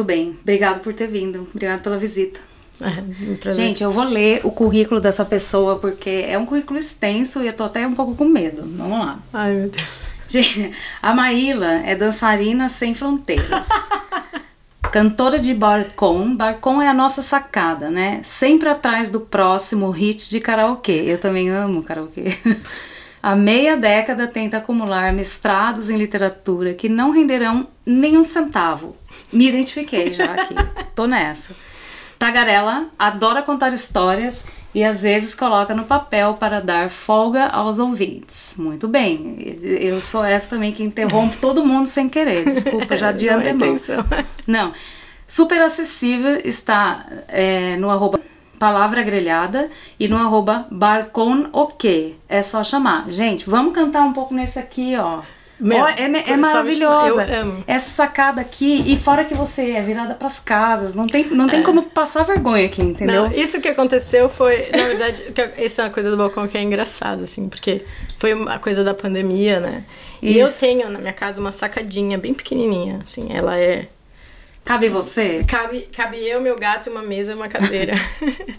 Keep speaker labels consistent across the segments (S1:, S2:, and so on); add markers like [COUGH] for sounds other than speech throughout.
S1: Muito bem. Obrigado por ter vindo. Obrigado pela visita.
S2: É, um.
S1: Gente, eu vou ler o currículo dessa pessoa porque é um currículo extenso e eu tô até um pouco com medo. Vamos lá.
S2: Ai, meu Deus.
S1: Gente, a Maíla é dançarina sem fronteiras. [LAUGHS] Cantora de barcon. Barcon é a nossa sacada, né? Sempre atrás do próximo hit de karaokê. Eu também amo karaokê. [LAUGHS] Há meia década tenta acumular mestrados em literatura que não renderão nenhum centavo. Me identifiquei já aqui. [LAUGHS] Tô nessa. Tagarela adora contar histórias e às vezes coloca no papel para dar folga aos ouvintes. Muito bem. Eu sou essa também que interrompe todo mundo sem querer. Desculpa já [LAUGHS] de
S2: Não é
S1: antemão.
S2: intenção.
S1: Não. Super acessível está é, no arroba palavra grelhada e no arroba barcon ok. É só chamar. Gente, vamos cantar um pouco nesse aqui, ó.
S2: Meu,
S1: Ó, é, é maravilhosa. Essa sacada aqui, e fora que você é virada pras casas, não tem, não tem como passar vergonha aqui, entendeu?
S2: Não, isso que aconteceu foi, na verdade, essa é uma coisa do balcão que é engraçada, assim, porque foi uma coisa da pandemia, né? E eu
S1: Isso.
S2: tenho na minha casa uma sacadinha bem pequenininha, assim, ela é
S1: Cabe você?
S2: Cabe, cabe eu, meu gato, uma mesa e uma cadeira.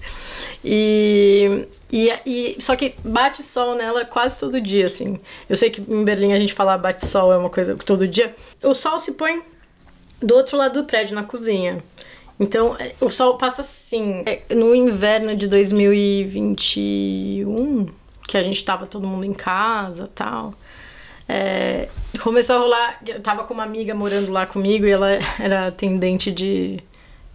S2: [LAUGHS] e, e, e- Só que bate sol nela quase todo dia, assim. Eu sei que em Berlim a gente fala bate sol é uma coisa todo dia. O sol se põe do outro lado do prédio, na cozinha. Então, é, o sol passa assim. É, No inverno de 2021, que a gente tava todo mundo em casa tal. É, começou a rolar. Eu tava com uma amiga morando lá comigo e ela [LAUGHS] era atendente de,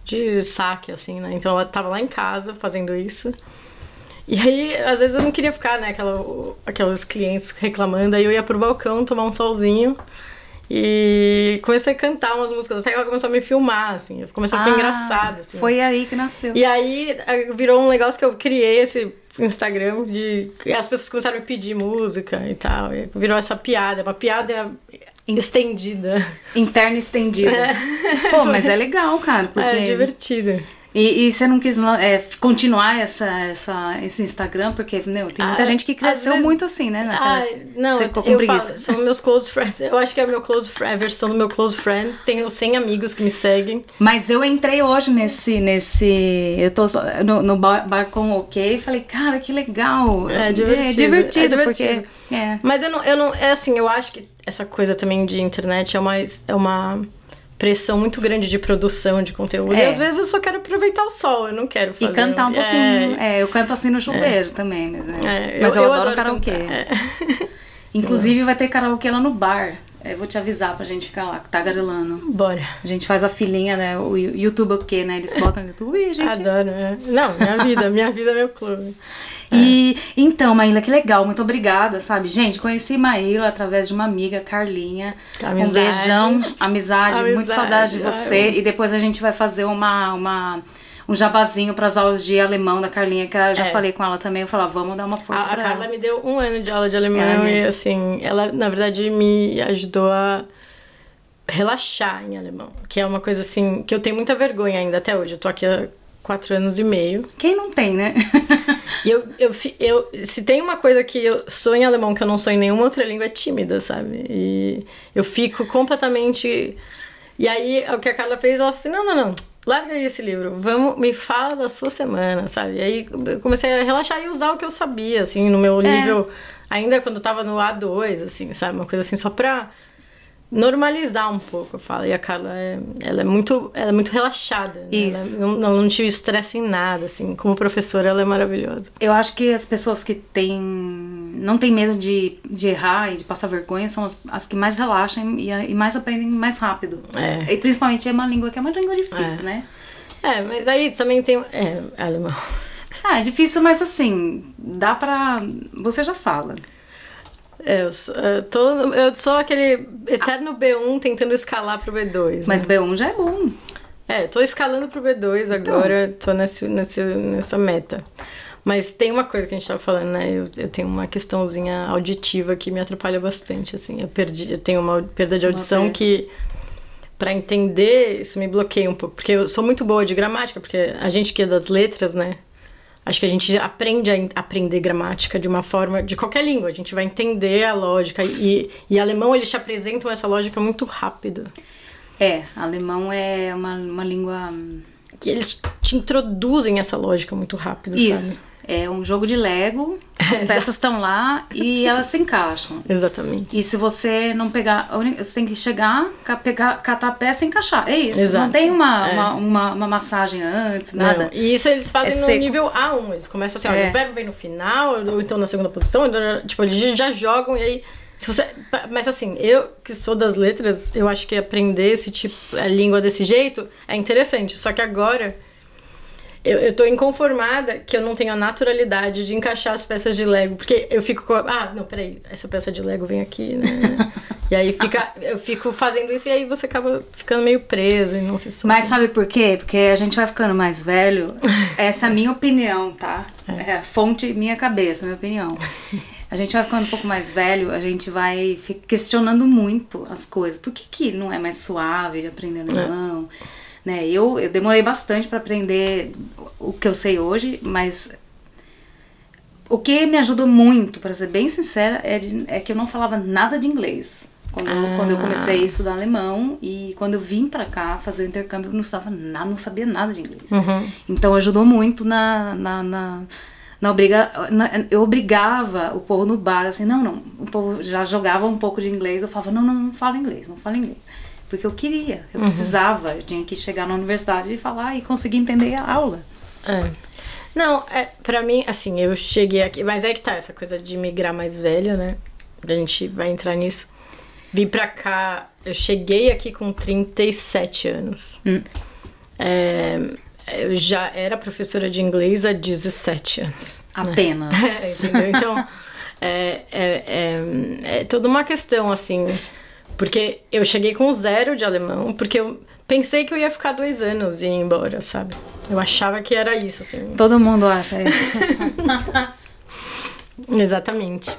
S2: de saque, assim, né? Então ela tava lá em casa fazendo isso. E aí, às vezes eu não queria ficar, né? Aquela, aqueles clientes reclamando. Aí eu ia pro balcão tomar um solzinho. E comecei a cantar umas músicas. Até que ela começou a me filmar, assim. Começou a ficar
S1: Ah,
S2: engraçado, assim.
S1: Foi aí que nasceu.
S2: E aí eh, virou um negócio que eu criei esse Instagram de. As pessoas começaram a pedir música e tal. E virou essa piada, uma piada estendida.
S1: Interna estendida. Pô, mas é legal, cara, [LAUGHS] porque...
S2: É divertido.
S1: E, e você não quis é, continuar essa, essa, esse Instagram? Porque, meu, tem muita
S2: Ah,
S1: gente que cresceu
S2: vezes-
S1: muito assim, né? naquela-
S2: Ai, não,
S1: você ficou com
S2: eu
S1: preguiça.
S2: falo, são meus close friends. Eu acho que é meu close friend, a versão do meu close friends. Tenho 100 amigos que me seguem.
S1: Mas eu entrei hoje nesse. nesse eu tô no, no bar, bar com OK e falei, cara, que legal.
S2: É divertido,
S1: É divertido,
S2: é
S1: porque.
S2: divertido.
S1: É.
S2: Mas eu não, eu não. É assim, eu acho que essa coisa também de internet é uma, é uma pressão muito grande de produção de conteúdo.
S1: É.
S2: E às vezes eu só quero aproveitar o sol, eu não quero
S1: E
S2: fazer.
S1: cantar um
S2: é,
S1: pouquinho. É, eu canto assim no chuveiro também, mas, é.
S2: é,
S1: mas eu, adoro, karaokê. [LAUGHS]
S2: é.
S1: Inclusive vai ter karaokê lá no bar. Eu vou te avisar pra gente ficar lá, tá garelando.
S2: Bora.
S1: A gente faz a filinha, né? O YouTube o quê, né? Eles botam no YouTube e a gente.
S2: Adoro, é. Não, minha vida, [LAUGHS] minha vida é meu clube.
S1: E então, Maíla, que legal, muito obrigada, sabe? Gente, conheci Maíla através de uma amiga, Carlinha. Um
S2: Amizade.
S1: beijão, amizade, muito
S2: Amizade,
S1: saudade de
S2: ai,
S1: você.
S2: eu-
S1: E depois a gente vai fazer uma, uma, um jabazinho pras aulas de alemão da Carlinha, que eu já
S2: É.
S1: falei com ela também. Eu falei, vamos dar uma força
S2: A, a
S1: pra
S2: Carla
S1: ela.
S2: me deu um ano de aula de alemão
S1: Ela
S2: e assim, ela na verdade me ajudou a relaxar em alemão, que é uma coisa assim que eu tenho muita vergonha ainda até hoje. Eu tô aqui há quatro anos e meio.
S1: Quem não tem, né? [LAUGHS]
S2: E eu, eu, eu, se tem uma coisa que eu sou em alemão que eu não sou em nenhuma outra língua, é tímida, sabe? E eu fico completamente. E aí, o que a Carla fez, ela falou assim: não, não, não, larga aí esse livro, vamos, me fala da sua semana, sabe? E aí eu comecei a relaxar e usar o que eu sabia, assim, no meu nível, ainda quando eu tava no A2, assim, sabe? Uma coisa assim, só pra normalizar um pouco, eu falo. E a Carla, é, ela é muito, ela é muito relaxada. né?
S1: Isso.
S2: Ela não, não, tive estresse em nada, assim. Como professora, ela é maravilhosa.
S1: Eu acho que as pessoas que têm. não tem medo de, de errar e de passar vergonha são as, as que mais relaxam e, e mais aprendem mais rápido.
S2: É.
S1: E principalmente é uma língua que é uma língua difícil,
S2: É.
S1: né?
S2: É, mas aí também tem. É, alemão.
S1: Ah, é difícil, mas assim, dá pra. Você já fala.
S2: É, eu, eu, tô, eu sou aquele eterno B1 tentando escalar pro B2.
S1: Mas
S2: né?
S1: B1 já é bom.
S2: É, tô escalando pro B2 agora, tô nesse, nesse, nessa meta. Mas tem uma coisa que a gente tava falando, né? Eu, eu tenho uma questãozinha auditiva que me atrapalha bastante, assim. Eu perdi, eu tenho uma perda de audição que Pra entender, isso me bloqueia um pouco, porque eu sou muito boa de gramática, porque a gente que é das letras, né? Acho que a gente aprende a en- aprender gramática de uma forma, de qualquer língua, a gente vai entender a lógica. E, e alemão, eles te apresentam essa lógica muito rápido.
S1: É, alemão é uma, uma língua.
S2: Que eles te introduzem essa lógica muito rápido,
S1: Isso.
S2: sabe?
S1: É um jogo de Lego, [LAUGHS] as peças estão lá e elas se encaixam.
S2: Exatamente.
S1: E se você não pegar, você tem que chegar, pegar, catar a peça e encaixar. É isso.
S2: Exato.
S1: Não tem uma,
S2: É.
S1: uma, uma, uma massagem antes, nada.
S2: Não, E isso eles fazem
S1: É
S2: no
S1: seco.
S2: nível A1. Eles começam assim, olha,
S1: É.
S2: o verbo vem no final, ou então na segunda posição, tipo, eles já jogam e aí. Você, mas assim, eu que sou das letras, eu acho que aprender esse tipo, a língua desse jeito é interessante. Só que agora eu, eu tô inconformada que eu não tenho a naturalidade de encaixar as peças de Lego. Porque eu fico com. a- Ah, não, peraí, essa peça de Lego vem aqui, né? [LAUGHS] e aí fica, eu fico fazendo isso e aí você acaba ficando meio preso e não se solta.
S1: Mas sabe por quê? Porque a gente vai ficando mais velho. [LAUGHS] Essa é a minha opinião, tá? É a fonte minha cabeça, minha opinião. [LAUGHS] A gente vai ficando um pouco mais velho, a gente vai questionando muito as coisas. Por que, que não é mais suave de aprender alemão? Né? Eu, eu demorei bastante para aprender o que eu sei hoje, mas o que me ajudou muito, para ser bem sincera, é, é que eu não falava nada de inglês. Quando, eu- quando eu comecei a estudar alemão e quando eu vim pra cá fazer o intercâmbio, eu não, estava nada, não sabia nada de inglês. Então ajudou muito na. na, na na obriga, na- eu obrigava o povo no bar, assim, não, não. O povo já jogava um pouco de inglês, eu falava, não, não, não fala inglês, não fala inglês. Porque eu queria, eu precisava, eu tinha que chegar na universidade e falar e conseguir entender a aula.
S2: É. Não, é, pra mim, assim, eu cheguei aqui. Mas é que tá, essa coisa de migrar mais velho, né? A gente vai entrar nisso. Vim pra cá, eu cheguei aqui com 37 anos. É, eu já era professora de inglês há 17 anos. né?
S1: Apenas. [LAUGHS]
S2: É, entendeu? Então, é, é, é, é toda uma questão, assim. Porque eu cheguei com zero de alemão, porque eu pensei que eu ia ficar dois anos e ir embora, sabe? Eu achava que era isso, assim.
S1: Todo mundo acha isso. [LAUGHS]
S2: Exatamente.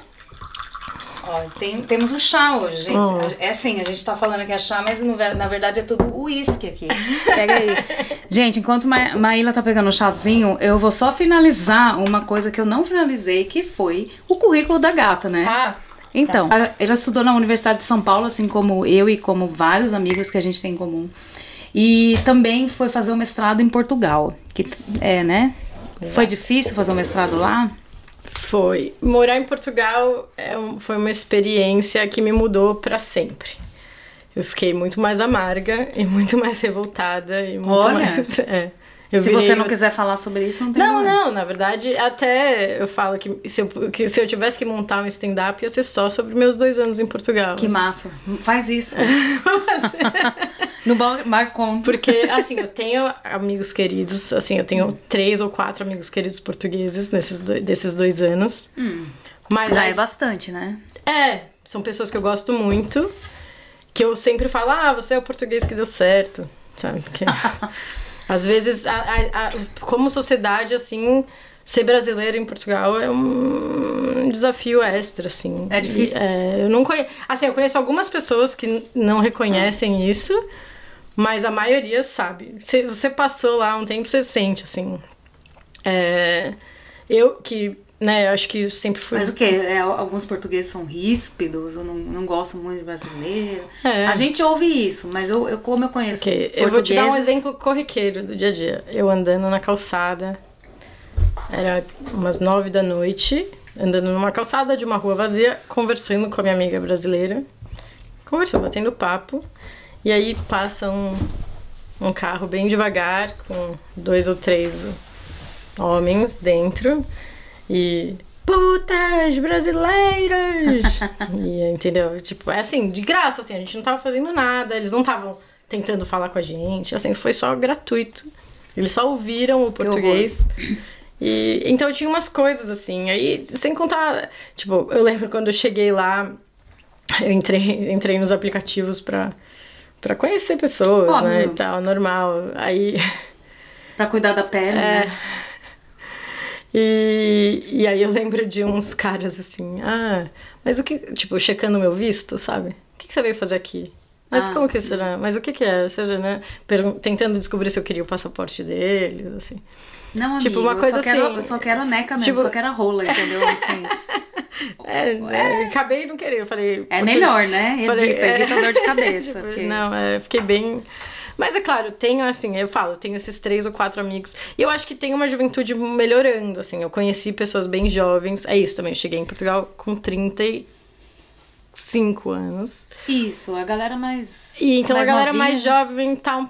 S1: Ó, tem- temos o chá hoje, gente.
S2: Oh.
S1: É assim, a gente tá falando que é chá, mas no na verdade é tudo uísque aqui. Pega aí. [LAUGHS] gente, enquanto Ma Maíla tá pegando o chazinho, eu vou só finalizar uma coisa que eu não finalizei, que foi o currículo da gata, né?
S2: Ah,
S1: Então, a- ela estudou na Universidade de São Paulo, assim como eu e como vários amigos que a gente tem em comum. E também foi fazer o mestrado em Portugal, que é, né? Foi difícil fazer o mestrado lá?
S2: Foi. Morar em Portugal é um- foi uma experiência que me mudou pra sempre. Eu fiquei muito mais amarga e muito mais revoltada e muito
S1: Olha.
S2: mais. [LAUGHS] É. Eu
S1: Se
S2: virei
S1: você não quiser falar sobre isso, não tem
S2: Não,
S1: problema.
S2: não, na verdade, até eu falo que se eu, que se eu tivesse que montar um stand-up, ia ser só sobre meus dois anos em Portugal.
S1: Que massa. Faz isso. [LAUGHS] [LAUGHS] no Marcon.
S2: Porque, assim, eu tenho amigos queridos, assim, eu tenho três ou quatro amigos queridos portugueses nesses dois, desses dois anos. Mas
S1: Já é
S2: as-
S1: bastante, né?
S2: É, são pessoas que eu gosto muito, que eu sempre falo, ah, você é o português que deu certo, sabe? Porque, [LAUGHS] às vezes, a- a- a- como sociedade, assim, ser brasileiro em Portugal é um desafio extra, assim.
S1: É difícil?
S2: E, é, eu não conheço, assim, eu conheço algumas pessoas que não reconhecem isso, mas a maioria sabe. Se você passou lá um tempo, você sente, assim. É, eu que, né, eu acho que sempre fui
S1: Mas o que? É, alguns portugueses são ríspidos ou não, não gostam muito de brasileiro.
S2: É.
S1: A gente ouve isso, mas eu, eu como eu conheço
S2: Ok, eu vou te dar um
S1: portugueses-
S2: exemplo corriqueiro do dia a dia. Eu andando na calçada, era umas nove da noite, andando numa calçada de uma rua vazia, conversando com a minha amiga brasileira, conversando, batendo papo, e aí passa um, um carro bem devagar, com dois ou três homens dentro, e putas brasileiras! [LAUGHS] e, entendeu? Tipo, é assim, de graça, assim, a gente não tava fazendo nada, eles não estavam tentando falar com a gente, assim, foi só gratuito. Eles só ouviram o português. E então tinha umas coisas assim, aí sem contar, tipo, eu lembro quando eu cheguei lá, eu entrei, entrei nos aplicativos pra, pra conhecer pessoas, né, e
S1: Óbvio.
S2: tal, normal. Aí
S1: Pra cuidar da pele,
S2: É.
S1: né?
S2: E, e aí eu lembro de uns caras assim, ah, mas o que, tipo, checando meu visto, sabe? O que, que você veio fazer aqui? Mas
S1: Ah.
S2: como que será? Mas o que que é? Seja, né? Tentando descobrir se eu queria o passaporte deles, assim.
S1: Não, amigo,
S2: Tipo, uma coisa
S1: eu só quero,
S2: assim,
S1: eu só quero a neca mesmo,
S2: tipo-
S1: só quero a rola, entendeu? Assim, [LAUGHS]
S2: É, é, acabei não querendo, falei.
S1: é
S2: pô,
S1: melhor, né? Evita,
S2: Falei, é.
S1: evita dor de [LAUGHS] cabeça. Porque...
S2: Não, é, fiquei bem. Mas é claro, tenho assim, eu falo, tenho esses três ou quatro amigos. E eu acho que tem uma juventude melhorando, assim. Eu conheci pessoas bem jovens. É isso também, eu cheguei em Portugal com 35 anos.
S1: Isso, a galera mais.
S2: E então
S1: mais
S2: a galera
S1: novinha,
S2: mais jovem tá. um-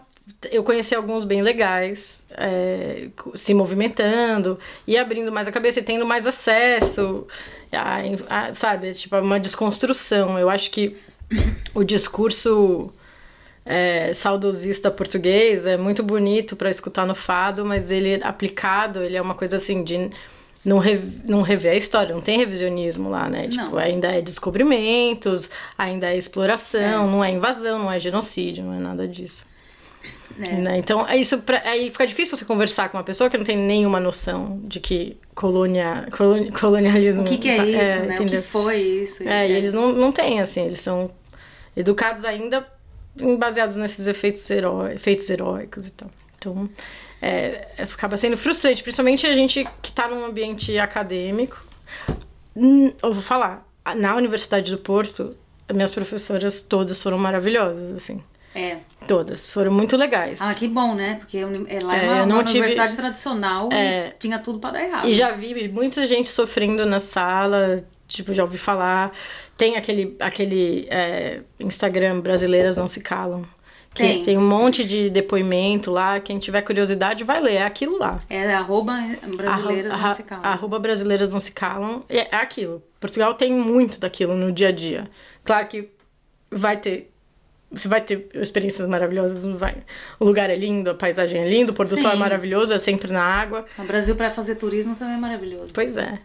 S2: Eu conheci alguns bem legais, é, se movimentando e abrindo mais a cabeça e tendo mais acesso, a, a- sabe? Tipo, uma desconstrução. Eu acho que o discurso é, saudosista português é muito bonito para escutar no fado, mas ele aplicado, ele é uma coisa assim de não, re, não rever a história, não tem revisionismo lá, né? Tipo,
S1: Não.
S2: ainda é descobrimentos, ainda é exploração, não é invasão, não é genocídio, não é nada disso.
S1: É.
S2: Né? Então, é isso pra, aí fica difícil você conversar com uma pessoa que não tem nenhuma noção de que colonia, coloni- colonialismo.
S1: O que, que é
S2: tá-
S1: isso, né? O
S2: entendeu?
S1: que foi isso?
S2: É, e eles não, não têm, assim, eles são educados ainda baseados nesses efeitos, heró efeitos heróicos e tal. Então, é, acaba sendo frustrante, principalmente a gente que tá num ambiente acadêmico. Hum, Eu vou falar, na Universidade do Porto, minhas professoras todas foram maravilhosas, assim.
S1: É.
S2: Todas, foram muito legais.
S1: Ah, que bom, né? Porque lá é
S2: É,
S1: uma, uma
S2: tive-
S1: universidade tradicional
S2: É.
S1: e tinha tudo pra dar errado.
S2: E já vi muita gente sofrendo na sala, tipo, já ouvi falar. Tem aquele, aquele é, Instagram Brasileiras Não Se Calam. Que
S1: Tem.
S2: tem. um monte de depoimento lá. Quem tiver curiosidade vai ler. É aquilo lá.
S1: É arroba brasileiras não se calam.
S2: Arroba Brasileiras Não Se Calam. É, é aquilo. Portugal tem muito daquilo no dia a dia. Claro que vai ter. Você vai ter experiências maravilhosas, vai. O lugar é lindo, a paisagem é linda, o pôr do sol é maravilhoso, é sempre na água.
S1: O Brasil pra fazer turismo também é maravilhoso.
S2: Pois é.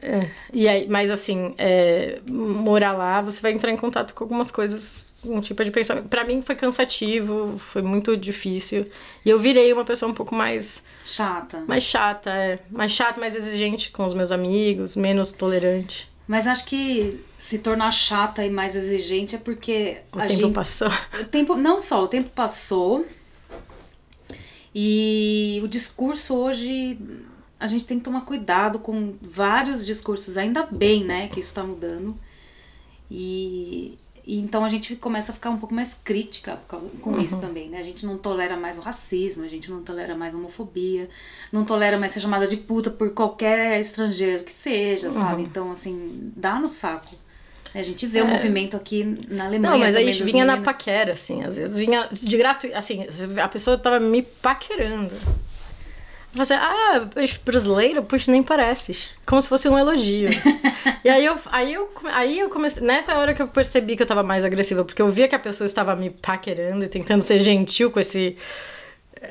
S2: É, E aí, mas assim, é, morar lá, você vai entrar em contato com algumas coisas, um tipo de pensamento. Pra mim foi cansativo, foi muito difícil. E eu virei uma pessoa um pouco mais,
S1: Chata.
S2: mais chata, é. Mais chata, mais exigente com os meus amigos, menos tolerante.
S1: Mas acho que se tornar chata e mais exigente é porque
S2: O
S1: a
S2: tempo
S1: gente.
S2: passou.
S1: O tempo, não só, o tempo passou. E o discurso hoje. A gente tem que tomar cuidado com vários discursos, ainda bem, né, que isso tá mudando. E, e então a gente começa a ficar um pouco mais crítica causa- com isso também, né? A gente não tolera mais o racismo, a gente não tolera mais a homofobia, não tolera mais ser chamada de puta por qualquer estrangeiro que seja, sabe? Então, assim, dá no saco. A gente vê o movimento aqui na Alemanha.
S2: Não, mas aí vinha na
S1: meninas.
S2: paquera, assim, às vezes vinha de gratuito, assim, a pessoa tava me paquerando. Você, ah, brasileiro, pois nem pareces. Como se fosse um elogio. [LAUGHS] e aí eu, aí, eu, aí eu comecei. Nessa hora que eu percebi que eu tava mais agressiva, porque eu via que a pessoa estava me paquerando e tentando ser gentil com esse.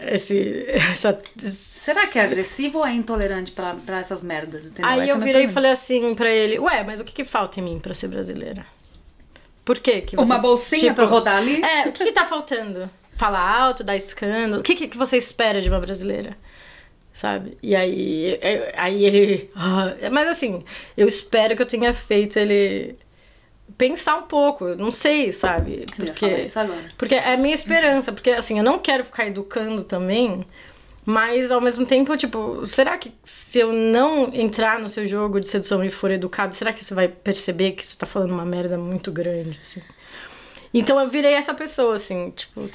S2: Esse. [LAUGHS] Essa,
S1: Será que é agressivo ou é intolerante pra, pra essas merdas? Entendeu?
S2: Aí
S1: Essa é
S2: eu virei e falei assim pra ele, ué, mas o que, que falta em mim pra ser brasileira? Por quê que
S1: Uma
S2: você-
S1: bolsinha
S2: tipo,
S1: pra rodar ali?
S2: É, o que, que tá faltando? Falar alto, dar escândalo. O que, que, que você espera de uma brasileira? Sabe? E aí, é- aí ele. ah, mas assim, eu espero que eu tenha feito ele pensar um pouco. Não sei, sabe?
S1: Eu ia falar isso agora.
S2: Porque é a minha esperança, porque assim, eu não quero ficar educando também, mas ao mesmo tempo, tipo, será que se eu não entrar no seu jogo de sedução e for educado, será que você vai perceber que você tá falando uma merda muito grande, assim? Então eu virei essa pessoa, assim, tipo,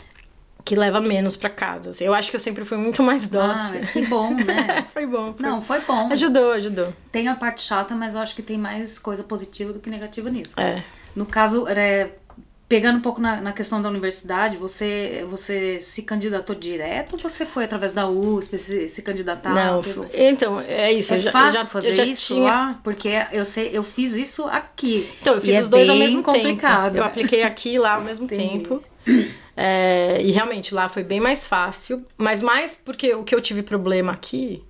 S2: que leva menos pra casa. assim. Eu acho que eu sempre fui muito mais
S1: Ah,
S2: dócil.
S1: mas que bom, né? [LAUGHS]
S2: foi bom. foi-
S1: Não, foi bom.
S2: Ajudou, ajudou.
S1: Tem a parte chata, mas eu acho que tem mais coisa positiva do que negativa nisso.
S2: É.
S1: No caso, é, pegando um pouco na, na questão da universidade, você, você se candidatou direto ou você foi através da USP se, se candidatar?
S2: não,
S1: Pegou-
S2: então, é isso.
S1: É
S2: eu
S1: fácil
S2: já,
S1: fazer
S2: já
S1: isso
S2: tinha...
S1: lá? Porque eu sei, eu fiz isso aqui.
S2: Então, eu fiz
S1: é
S2: os dois ao mesmo
S1: complicado.
S2: tempo. Eu apliquei aqui e lá ao mesmo
S1: Entendi.
S2: tempo. [CLEARS THROAT] É, e realmente lá foi bem mais fácil. Mas mais porque o que eu tive problema aqui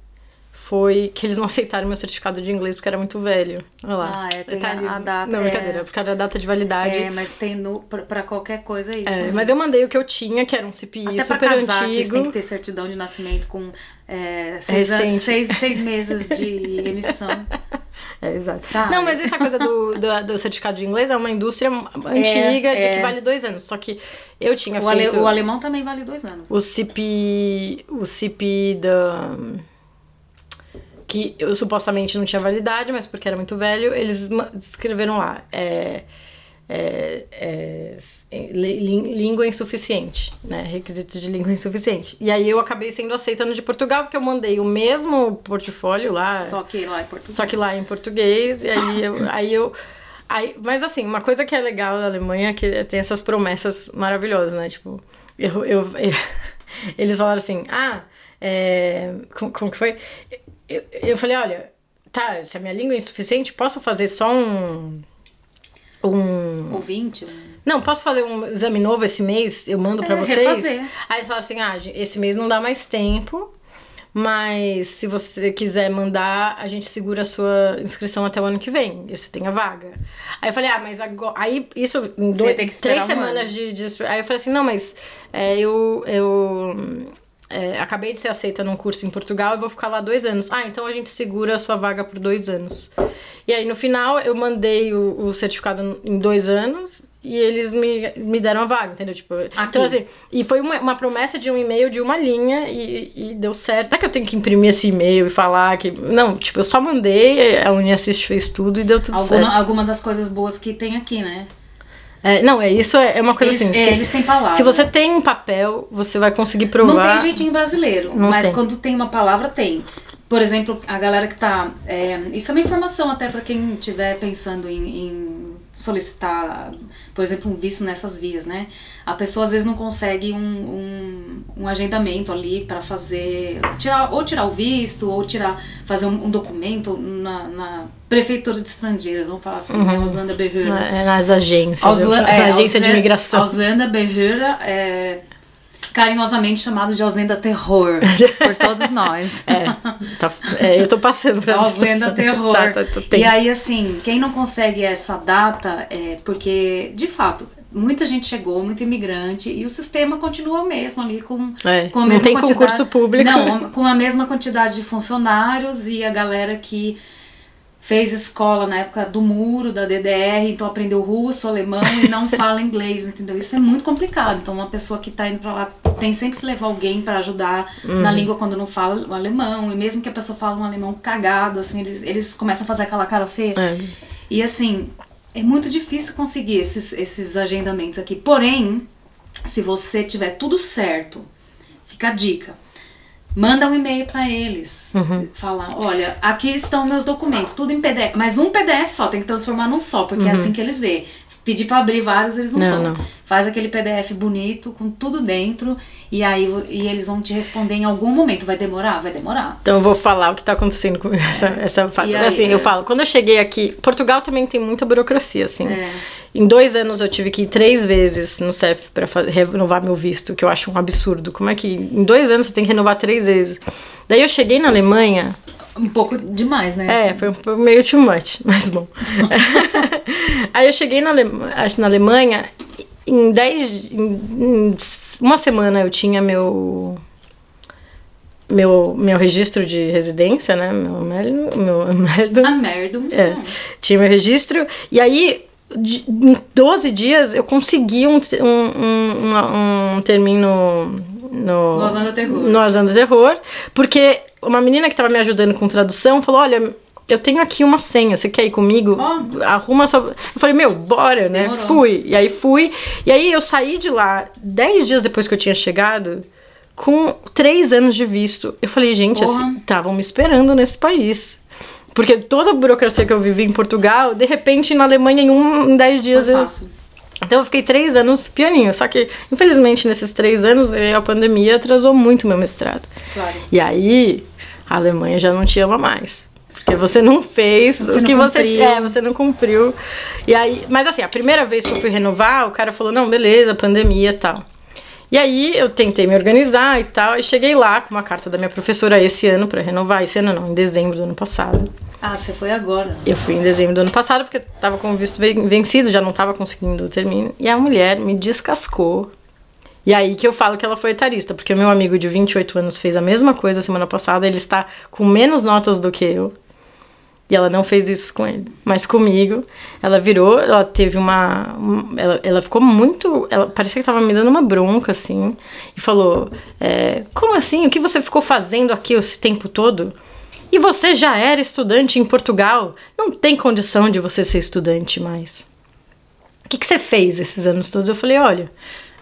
S2: foi que eles não aceitaram meu certificado de inglês porque era muito velho. Olha lá.
S1: Ah, é, tem a-
S2: Detalhes.
S1: a data,
S2: Não,
S1: é.
S2: brincadeira, por causa da data de validade.
S1: É, mas tem no, pra, pra qualquer coisa isso.
S2: É,
S1: né?
S2: mas eu mandei o que eu tinha, que era um CPI
S1: Até pra
S2: super
S1: casar, que
S2: antigo.
S1: você tem que ter certidão de nascimento com é, seis, anos, seis, seis meses de [LAUGHS] emissão.
S2: É, exato.
S1: Sabe?
S2: Não, mas essa coisa do, do, do certificado de inglês é uma indústria antiga de
S1: é.
S2: que vale dois anos. Só que eu tinha
S1: O, ale-
S2: feito
S1: o alemão também vale dois anos.
S2: o CIP. O CIP da. Que eu supostamente não tinha validade, mas porque era muito velho, eles escreveram lá. É, é, é, língua insuficiente, né? Requisitos de língua insuficiente. E aí eu acabei sendo aceita no de Portugal, porque eu mandei o mesmo portfólio lá.
S1: Só que lá em Portugal.
S2: Só que lá em português, e aí eu. Aí eu aí, mas assim, uma coisa que é legal da Alemanha é que tem essas promessas maravilhosas, né? Tipo, eu, eu, eu- [LAUGHS] eles falaram assim: ah, é, como, como que foi? Eu, eu falei: olha, tá, se a minha língua é insuficiente, posso fazer só um. Um.
S1: Ouvinte?
S2: Não, posso fazer um exame novo esse mês? Eu mando pra
S1: É,
S2: vocês?
S1: refazer.
S2: Aí eles falaram assim: ah, esse mês não dá mais tempo, mas se você quiser mandar, a gente segura a sua inscrição até o ano que vem. E você tem a vaga. Aí eu falei: ah, mas agora. Aí isso em dois,
S1: tem que esperar
S2: três
S1: um
S2: semanas de, de. Aí eu falei assim: não, mas é, eu. eu é, acabei de ser aceita num curso em Portugal e vou ficar lá dois anos. Ah, então a gente segura a sua vaga por dois anos. E aí no final eu mandei o, o certificado em dois anos e eles me, me deram a vaga, entendeu? Tipo, então assim, e foi uma, uma promessa de um e-mail de uma linha e, e deu certo. Tá que eu tenho que imprimir esse e-mail e falar que. Não, tipo, eu só mandei, a Uniassist fez tudo e deu tudo
S1: Alguma,
S2: certo.
S1: alguma das coisas boas que tem aqui, né?
S2: É, não, é isso, é, é uma coisa
S1: Eles,
S2: assim.
S1: é,
S2: se,
S1: eles têm palavra.
S2: se você tem um papel, você vai conseguir
S1: Não
S2: provar.
S1: tem jeitinho brasileiro,
S2: Não
S1: mas
S2: tem.
S1: quando tem uma palavra, tem. Por exemplo, a galera que tá. é, isso é uma informação até para quem estiver pensando em, em solicitar, por exemplo, um visto nessas vias, né? A pessoa às vezes não consegue um, um, um agendamento ali para fazer. Tirar, ou tirar o visto, ou tirar, fazer um, um documento na, na prefeitura de estrangeiros, vamos falar assim, né? Auslanda Behörde.
S2: Na- é, nas agências.
S1: Ausla- é,
S2: agência de
S1: Ausla-
S2: imigração.
S1: Auslanda Behörde é carinhosamente chamado de Auslanda Terror por todos nós. [LAUGHS]
S2: É, tá- é, eu tô passando pra situação.
S1: Terror.
S2: Tá, tá,
S1: e aí, assim, quem não consegue essa data é porque, de fato, muita gente chegou, muito imigrante, e o sistema continua o mesmo ali com,
S2: É,
S1: com a
S2: não
S1: mesma
S2: tem
S1: quantidade-
S2: concurso público.
S1: Não, com a mesma quantidade de funcionários e a galera que fez escola na época do muro, da DDR, então aprendeu russo, alemão e não [LAUGHS] fala inglês, entendeu? Isso é muito complicado. Então, uma pessoa que tá indo pra lá tem sempre que levar alguém para ajudar
S2: Uhum.
S1: na língua quando não fala o alemão, e mesmo que a pessoa fale um alemão cagado, assim, eles, eles começam a fazer aquela cara feia.
S2: É.
S1: E assim, é muito difícil conseguir esses, esses agendamentos aqui. Porém, se você tiver tudo certo, fica a dica. Manda um e-mail para eles.
S2: Uhum.
S1: Fala, olha, aqui estão meus documentos, tudo em PDF. Mas um PDF só, tem que transformar num só, porque é assim que eles vê. Pedir para abrir vários, eles não.
S2: Não,
S1: vão.
S2: não.
S1: Faz aquele PDF bonito, com tudo dentro, e aí e eles vão te responder em algum momento. Vai demorar? Vai demorar.
S2: Então eu vou falar o que tá acontecendo com essa, essa fato.
S1: E aí,
S2: assim,
S1: é.
S2: eu falo, quando eu cheguei aqui, Portugal também tem muita burocracia, assim.
S1: É.
S2: Em dois anos eu tive que ir três vezes no CEF pra fa- renovar meu visto, que eu acho um absurdo. Como é que em dois anos você tem que renovar três vezes? Daí eu cheguei na Alemanha,
S1: Um pouco demais, né?
S2: É, foi um meio too much, [LAUGHS] mas bom. [LAUGHS] Aí eu cheguei na, acho, na Alemanha, em 10. Em, uma semana eu tinha meu. Meu, meu registro de residência, né? Meu Meldo. Meu.
S1: A merda.
S2: É, tinha meu registro. E aí, de- em 12 dias, eu consegui um, um, um, um termino no,
S1: No Osanda Terror.
S2: no Osanda Terror, porque uma menina que estava me ajudando com tradução falou: Olha, eu tenho aqui uma senha, você quer ir comigo?
S1: Ó.
S2: Arruma sua. Eu falei: Meu, bora, né?
S1: Demorou.
S2: Fui. E aí fui. E aí eu saí de lá 10 dias depois que eu tinha chegado. Com três anos de visto. Eu falei, gente,
S1: Porra.
S2: assim, estavam me esperando nesse país. Porque toda a burocracia que eu vivi em Portugal, de repente na Alemanha, em um, em 10 dias
S1: Foi
S2: eu.
S1: fácil.
S2: Então eu fiquei três anos pianinho. Só que, infelizmente, nesses três anos, a pandemia atrasou muito meu mestrado.
S1: Claro.
S2: E aí, a Alemanha já não te ama mais. Porque você não fez
S1: Você
S2: o que você
S1: cumpriu.
S2: é, você não cumpriu. E aí, mas assim, a primeira vez que eu fui renovar, o cara falou: "Não, beleza, pandemia e tal". E aí eu tentei me organizar e tal, e cheguei lá com uma carta da minha professora esse ano para renovar, esse ano não, em dezembro do ano passado.
S1: Ah, você foi agora.
S2: Eu fui em dezembro do ano passado porque tava com o visto ven- vencido, já não tava conseguindo o termino. E a mulher me descascou. E aí que eu falo que ela foi etarista, porque o meu amigo de 28 anos fez a mesma coisa semana passada, ele está com menos notas do que eu. E ela não fez isso com ele. Mas comigo, ela virou, ela teve uma. um- ela, ela ficou muito. Ela parecia que tava me dando uma bronca, assim. E falou: é, Como assim? O que você ficou fazendo aqui esse tempo todo? E você já era estudante em Portugal. Não tem condição de você ser estudante mais. O que, que você fez esses anos todos? Eu falei: Olha.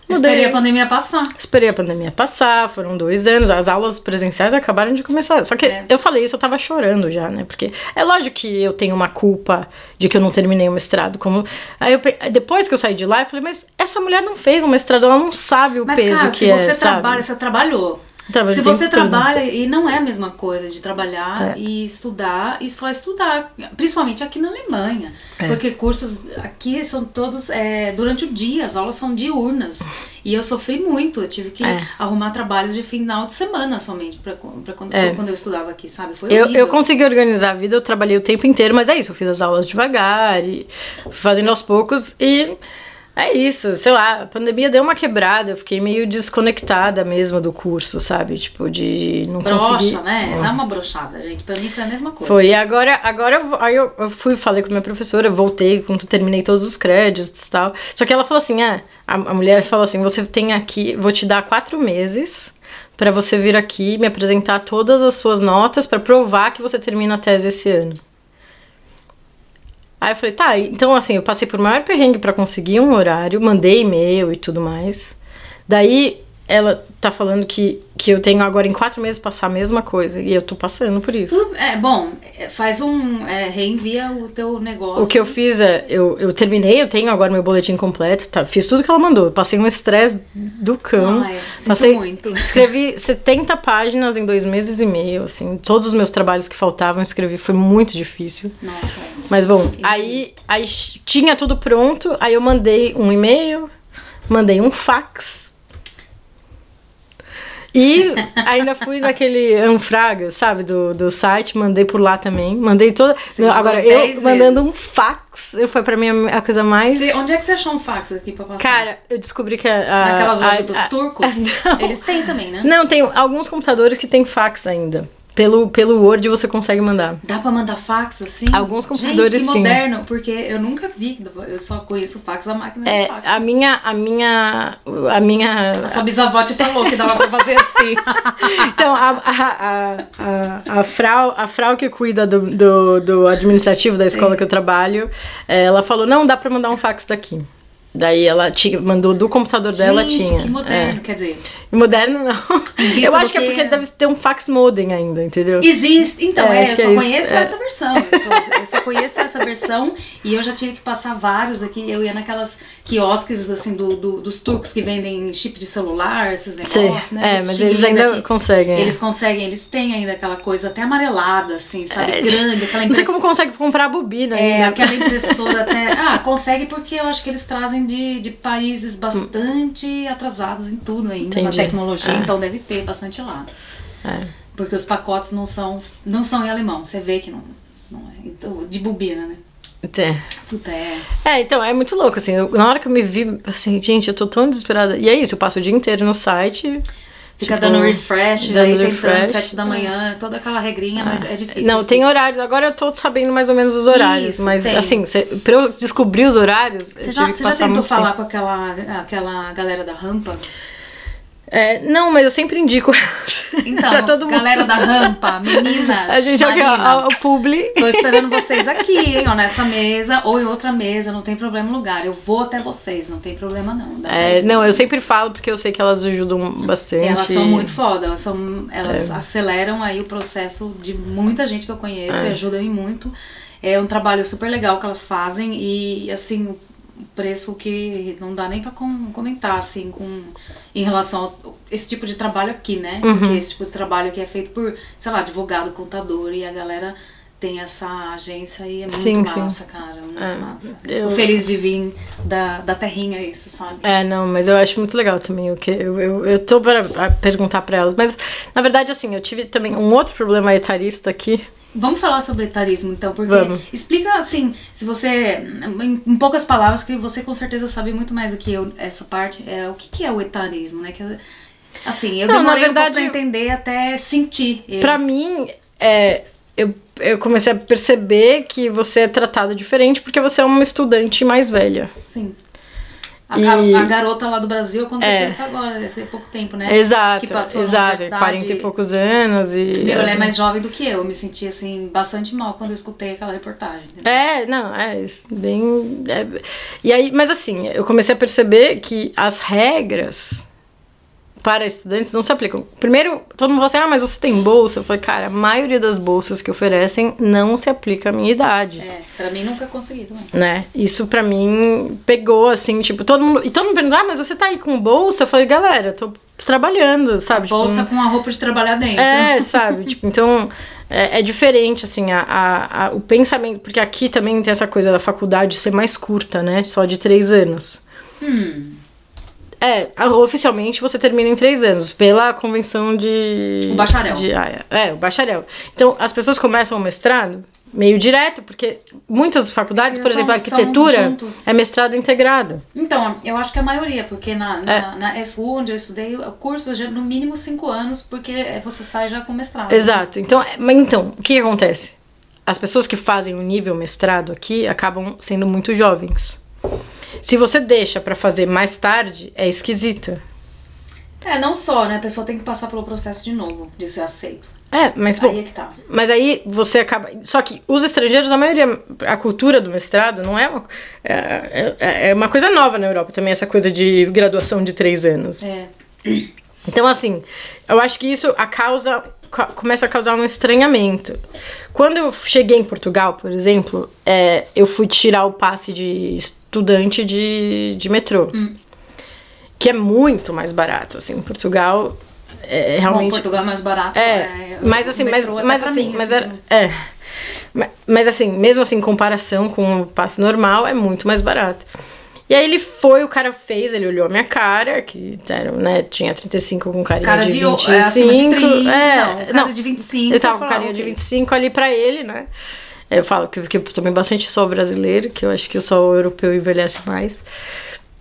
S2: Mudei-
S1: Esperei a pandemia passar.
S2: Esperei a pandemia passar, foram dois anos, as aulas presenciais acabaram de começar. Só que
S1: É.
S2: eu falei isso, eu tava chorando já, né? Porque é lógico que eu tenho uma culpa de que eu não terminei o mestrado. Como... Aí eu, depois que eu saí de lá, eu falei, mas essa mulher não fez um mestrado, ela não sabe o
S1: Mas,
S2: peso
S1: cara,
S2: que
S1: se
S2: é.
S1: você
S2: sabe?
S1: trabalha, você trabalhou.
S2: Trabalho
S1: se você trabalha, e não é a mesma coisa de trabalhar
S2: É.
S1: e estudar e só estudar, principalmente aqui na Alemanha.
S2: É.
S1: Porque cursos aqui são todos é, durante o dia, as aulas são diurnas. E eu sofri muito, eu tive que
S2: É.
S1: arrumar trabalhos de final de semana somente, pra quando,
S2: É.
S1: quando eu estudava aqui, sabe? Foi
S2: Eu,
S1: horrível.
S2: eu consegui organizar a vida, eu trabalhei o tempo inteiro, mas é isso, eu fiz as aulas devagar e fazendo aos poucos e é isso, sei lá, a pandemia deu uma quebrada, eu fiquei meio desconectada mesmo do curso, sabe? Tipo, de não
S1: Brocha,
S2: conseguir...
S1: né? Dá uma brochada, gente. Pra mim foi a mesma coisa.
S2: Foi, e agora, agora aí eu, eu fui, falei com a minha professora, voltei, quando terminei todos os créditos e tal. Só que ela falou assim: ah, a, a mulher falou assim: você tem aqui, vou te dar quatro meses pra você vir aqui me apresentar todas as suas notas pra provar que você termina a tese esse ano. Aí eu falei, tá, então assim, eu passei por maior perrengue pra conseguir um horário, mandei e-mail e tudo mais. Daí ela tá falando que, que eu tenho agora em quatro meses passar a mesma coisa. E eu tô passando por isso.
S1: É, bom, é, faz um. é, reenvia o teu negócio.
S2: O que eu fiz é, eu, eu terminei, eu tenho agora meu boletim completo, tá, fiz tudo que ela mandou. Passei um estresse do cão.
S1: Ai, sinto
S2: passei,
S1: muito. [LAUGHS]
S2: Escrevi 70 páginas em dois meses e meio, assim. Todos os meus trabalhos que faltavam, escrevi, foi muito difícil.
S1: Nossa.
S2: Mas bom, aí, aí tinha tudo pronto, aí eu mandei um e-mail, mandei um fax. E ainda fui naquele Anfraga, sabe, do, do site, mandei por lá também. Mandei toda. Agora,
S1: 10
S2: eu mandando
S1: vezes.
S2: um fax, eu foi pra mim a- a coisa mais.
S1: Você- onde é que você achou um fax aqui pra passar?
S2: Cara, eu descobri que a. a
S1: Naquelas
S2: a-
S1: lojas dos
S2: a-
S1: turcos? [LAUGHS]
S2: não.
S1: Eles têm também, né?
S2: Não, tem alguns computadores que tem fax ainda. Pelo, pelo Word você consegue mandar.
S1: Dá pra mandar fax assim?
S2: Alguns computadores,
S1: Gente, que
S2: sim.
S1: moderno, porque eu nunca vi. Eu só conheço fax, a máquina
S2: É,
S1: fax.
S2: a minha. A minha. A minha.
S1: A sua bisavó te falou que dava pra fazer assim. [LAUGHS]
S2: Então, a, a, a, a, frau, a frau que cuida do, do, do administrativo da escola que eu trabalho, ela falou: não, dá pra mandar um fax daqui. Daí ela tinha, mandou do computador dela,
S1: Gente,
S2: tinha.
S1: que moderno, quer dizer.
S2: É. Moderno não. Eu acho que é
S1: que-
S2: porque deve ter um fax modem ainda, entendeu?
S1: Existe. Então,
S2: É,
S1: é, eu só
S2: é
S1: conheço
S2: é.
S1: essa versão. Eu, eu só conheço essa versão e eu já tive que passar vários aqui. Eu ia naquelas quiosques, assim, do, do- dos turcos que vendem chip de celular, esses negócios, né?
S2: É, mas eles ainda
S1: que
S2: conseguem. é.
S1: Eles conseguem, eles têm ainda aquela coisa até amarelada, assim, sabe?
S2: É,
S1: Grande, aquela
S2: Não sei como consegue comprar a bobina
S1: É,
S2: ainda.
S1: aquela impressora até. [LAUGHS] Ah, consegue porque eu acho que eles trazem de, de países bastante atrasados em tudo ainda, na
S2: Entendi.
S1: tecnologia,
S2: É.
S1: então deve ter bastante lá.
S2: É.
S1: Porque os pacotes não são, não são em alemão, você vê que não, não é. Então, de bobina, né?
S2: É.
S1: Puta, é.
S2: É, então, é muito louco, assim, eu- na hora que eu me vi, assim, gente, eu tô tão desesperada. E é isso, eu passo o dia inteiro no site.
S1: Fica
S2: tipo,
S1: dando refresh,
S2: dando
S1: aí tentando
S2: refresh.
S1: sete da manhã, toda aquela regrinha, mas é difícil.
S2: Não,
S1: é
S2: tem
S1: difícil.
S2: horários. Agora eu tô sabendo mais ou menos os horários.
S1: Isso,
S2: mas,
S1: tem.
S2: assim, cê, pra eu descobrir os horários.
S1: Você já, já tentou falar
S2: tempo.
S1: com aquela, aquela galera da rampa?
S2: É, não, mas eu sempre indico
S1: Então, [LAUGHS]
S2: pra todo mundo.
S1: galera da rampa, meninas,
S2: A gente aqui, ó, o publi.
S1: Tô esperando [LAUGHS] vocês aqui, hein, ó, nessa mesa ou em outra mesa, não tem problema lugar. Eu vou até vocês, não tem problema não.
S2: É, não, eu sempre falo porque eu sei que elas ajudam bastante.
S1: Elas são muito foda, elas, são, elas aceleram aí o processo de muita gente que eu conheço
S2: É.
S1: e ajudam em muito. É um trabalho super legal que elas fazem e, assim, preço que não dá nem pra com- comentar, assim, com, em relação a esse tipo de trabalho aqui, né?
S2: Uhum.
S1: Porque esse tipo de trabalho que é feito por, sei lá, advogado, contador e a galera tem essa agência e é muito
S2: Sim, sim.
S1: massa, cara, muito
S2: É,
S1: massa.
S2: eu-
S1: feliz de vir da, da terrinha isso, sabe?
S2: É, não, mas eu acho muito legal também o que eu, eu, eu tô para perguntar pra elas, mas na verdade assim, eu tive também um outro problema etarista aqui.
S1: Vamos falar sobre etarismo, então, porque
S2: Vamos.
S1: explica assim, se você, em, em poucas palavras, que você com certeza sabe muito mais do que eu essa parte, é o que, que é o etarismo, né? Que, assim, eu
S2: Não, na
S1: demorei
S2: verdade,
S1: um pouco pra entender até sentir ele.
S2: Pra mim, é, eu, eu comecei a perceber que você é tratada diferente porque você é uma estudante mais velha.
S1: Sim. A,
S2: E-
S1: a garota lá do Brasil aconteceu
S2: É.
S1: isso agora, esse pouco tempo, né?
S2: Exato,
S1: Que passou na
S2: exato.
S1: universidade.
S2: 40 e poucos anos e.
S1: Meu, ela é
S2: assim,
S1: mais jovem do que eu. Eu me senti, assim, bastante mal quando eu escutei aquela reportagem. entendeu?
S2: É, não, é bem. é- E aí, mas assim, eu comecei a perceber que as regras para estudantes não se aplicam. Primeiro, todo mundo fala assim: ah, mas você tem bolsa? Eu falei, cara, a maioria das bolsas que oferecem não se aplica à minha idade.
S1: É, pra mim nunca consegui também.
S2: Né? Isso pra mim pegou assim, tipo, todo mundo. E todo mundo perguntou: ah, mas você tá aí com bolsa? Eu falei, galera, eu tô trabalhando, sabe? Tipo,
S1: Bolsa com a roupa de trabalhar dentro.
S2: é, sabe? tipo, então é, é diferente, assim, a, a- a- o pensamento. Porque aqui também tem essa coisa da faculdade ser mais curta, né? Só de três anos.
S1: Hum,
S2: É, oficialmente você termina em três anos, pela convenção de.
S1: O bacharel.
S2: de- é, o bacharel. Então as pessoas começam o mestrado meio direto, porque muitas faculdades, por
S1: São-
S2: exemplo, a arquitetura é mestrado integrado.
S1: Então, eu acho que a maioria, porque na, na,
S2: É.
S1: na FU, onde eu estudei, o curso já no mínimo cinco anos, porque você sai já com mestrado.
S2: Exato. Então, é- mas então, o que acontece? As pessoas que fazem o nível mestrado aqui acabam sendo muito jovens. Se você deixa pra fazer mais tarde, é esquisita.
S1: É, não só, né? A pessoa tem que passar pelo processo de novo, de ser aceito.
S2: É, mas bom,
S1: Aí é que tá.
S2: mas aí você acaba. Só que os estrangeiros, a maioria, a cultura do mestrado não é uma, é, é- é uma coisa nova na Europa também, essa coisa de graduação de três anos.
S1: É.
S2: Então, assim, eu acho que isso a causa ca- começa a causar um estranhamento. Quando eu cheguei em Portugal, por exemplo, é, eu fui tirar o passe de estudante de, de metrô. Que é muito mais barato, assim, em Portugal é
S1: Bom,
S2: realmente...
S1: Portugal é mais barato.
S2: É, mas assim, mas,
S1: até
S2: mas assim,
S1: mim,
S2: mas
S1: assim,
S2: era, é. Ma- Mas assim, mesmo assim, em comparação com o passe normal, é muito mais barato. E aí ele foi, o cara fez, ele olhou a minha cara, que era, né, tinha 35 com carinha
S1: Cara
S2: de
S1: de,
S2: 25.
S1: é, acima de 30.
S2: é,
S1: não, cara de 25.
S2: ele tava com
S1: falava,
S2: carinha de
S1: ok.
S2: 25 ali pra ele, né? Eu falo que eu também bastante sou brasileiro, que eu acho que o europeu envelhece mais.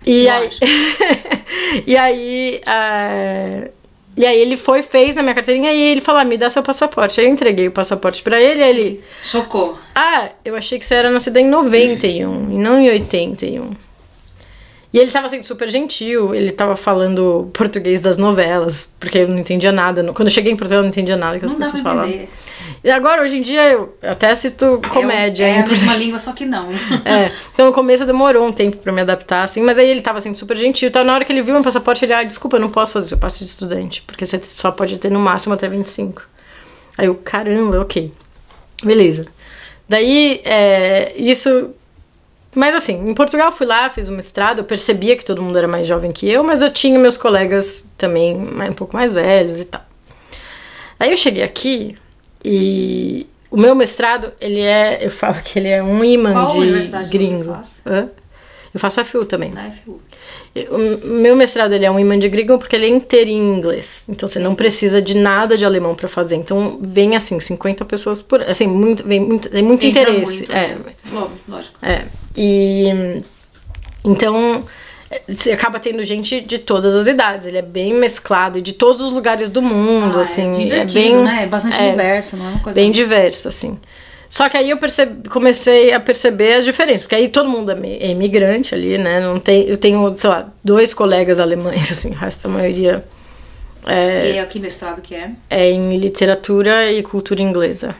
S2: E aí,
S1: Lógico. [LAUGHS]
S2: e aí, ah, e aí ele foi, fez na minha carteirinha e ele falou: ah, me dá seu passaporte. Aí eu entreguei o passaporte pra ele, aí ele,
S1: Chocou.
S2: ah, eu achei que você era nascida em 91 e não em 81. E ele tava sendo super gentil, ele tava falando português das novelas, porque eu não entendia nada. Quando eu cheguei em Portugal, eu não entendia nada que as
S1: Não
S2: pessoas falavam.
S1: entender.
S2: E agora, hoje em dia, eu até assisto comédia.
S1: É, é a mesma língua, só que não. [LAUGHS]
S2: É, então no começo demorou um tempo pra me adaptar, assim, mas aí ele tava sendo super gentil. Então na hora que ele viu meu passaporte, ele, ah, desculpa, eu não posso fazer seu passe de estudante, porque você só pode ter no máximo até 25. Aí eu, caramba, ok. Beleza. Daí, é, isso. Mas assim, em Portugal eu fui lá, fiz o mestrado, eu percebia que todo mundo era mais jovem que eu, mas eu tinha meus colegas também um pouco mais velhos e tal. Aí eu cheguei aqui e o meu mestrado, ele é, eu falo que ele é um imã
S1: Qual
S2: de
S1: universidade você
S2: gringo.
S1: faz?
S2: Hã? Eu faço FU também.
S1: Na FU.
S2: O meu mestrado ele é um imã de gringo porque ele é inteiro em inglês. Então você não precisa de nada de alemão pra fazer. Então vem assim 50 pessoas por, assim, muito, vem muito, tem muito
S1: Entra
S2: interesse.
S1: muito,
S2: é,
S1: né? Ló- Lógico.
S2: é. E então é, você acaba tendo gente de todas as idades. Ele é bem mesclado e de todos os lugares do mundo,
S1: Ah,
S2: assim.
S1: é divertido,
S2: bem,
S1: né? É bastante
S2: é,
S1: diverso, não é uma coisa...
S2: bem diverso, assim. Só que aí eu percebi, comecei a perceber as diferenças, porque aí todo mundo é é imigrante ali, né? Não tem, eu tenho, sei lá, dois colegas alemães, [LAUGHS] assim, o resto da maioria
S1: E é que mestrado que é?
S2: é em literatura e cultura inglesa.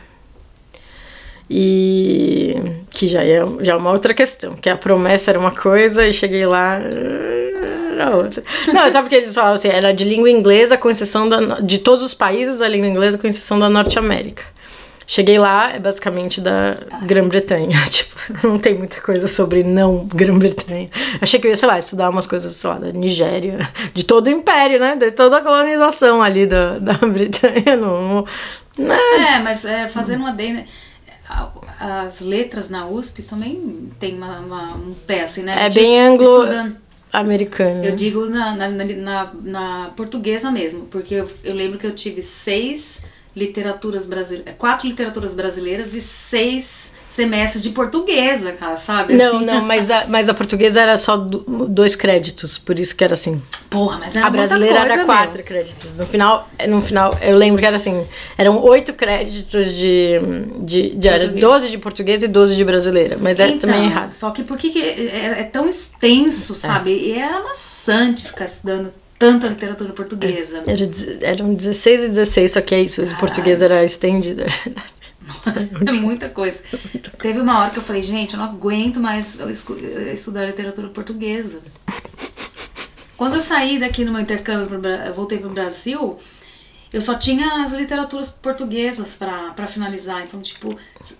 S2: E que já é, já é uma outra questão, que a promessa era uma coisa e cheguei lá era outra. Não, é só porque eles falavam assim, era de língua inglesa com exceção da, de todos os países da língua inglesa com exceção da Norte América. Cheguei lá, é basicamente da Grã-Bretanha. [LAUGHS] Tipo, não tem muita coisa sobre não Grã-Bretanha. Achei que eu ia, sei lá, estudar umas coisas, sei lá, da Nigéria, de todo o império, né? De toda a colonização ali da, da Bretanha. Não, não,
S1: É, mas é, fazendo uma adendo, as letras na USP também tem uma, uma- um pé assim, né?
S2: É bem anglo-
S1: Estudando,
S2: americano.
S1: eu digo na, na, na, na- na portuguesa mesmo, porque eu, eu lembro que eu tive seis literaturas brasileiras, quatro literaturas brasileiras e seis semestres de portuguesa, cara, sabe?
S2: Não,
S1: Assim.
S2: não, mas a, [LAUGHS] mas a portuguesa era só do- dois créditos, por isso que era assim.
S1: Porra, mas era
S2: a brasileira era quatro créditos. No final, no final, eu lembro que era assim, eram oito créditos de, de, de era
S1: Português.
S2: 12 de português e 12 de brasileira, mas era
S1: Então,
S2: também errado.
S1: Só que por que que é, é tão extenso, sabe? E era maçante ficar estudando tanta literatura portuguesa.
S2: Era, de- eram 16 e 16, só que é isso, o português era estendido.
S1: Nossa, é muita coisa. Teve uma hora que eu falei, gente, eu não aguento mais estudar literatura portuguesa. Quando eu saí daqui no meu intercâmbio, voltei pro Brasil, eu só tinha as literaturas portuguesas pra pra finalizar. Então, tipo,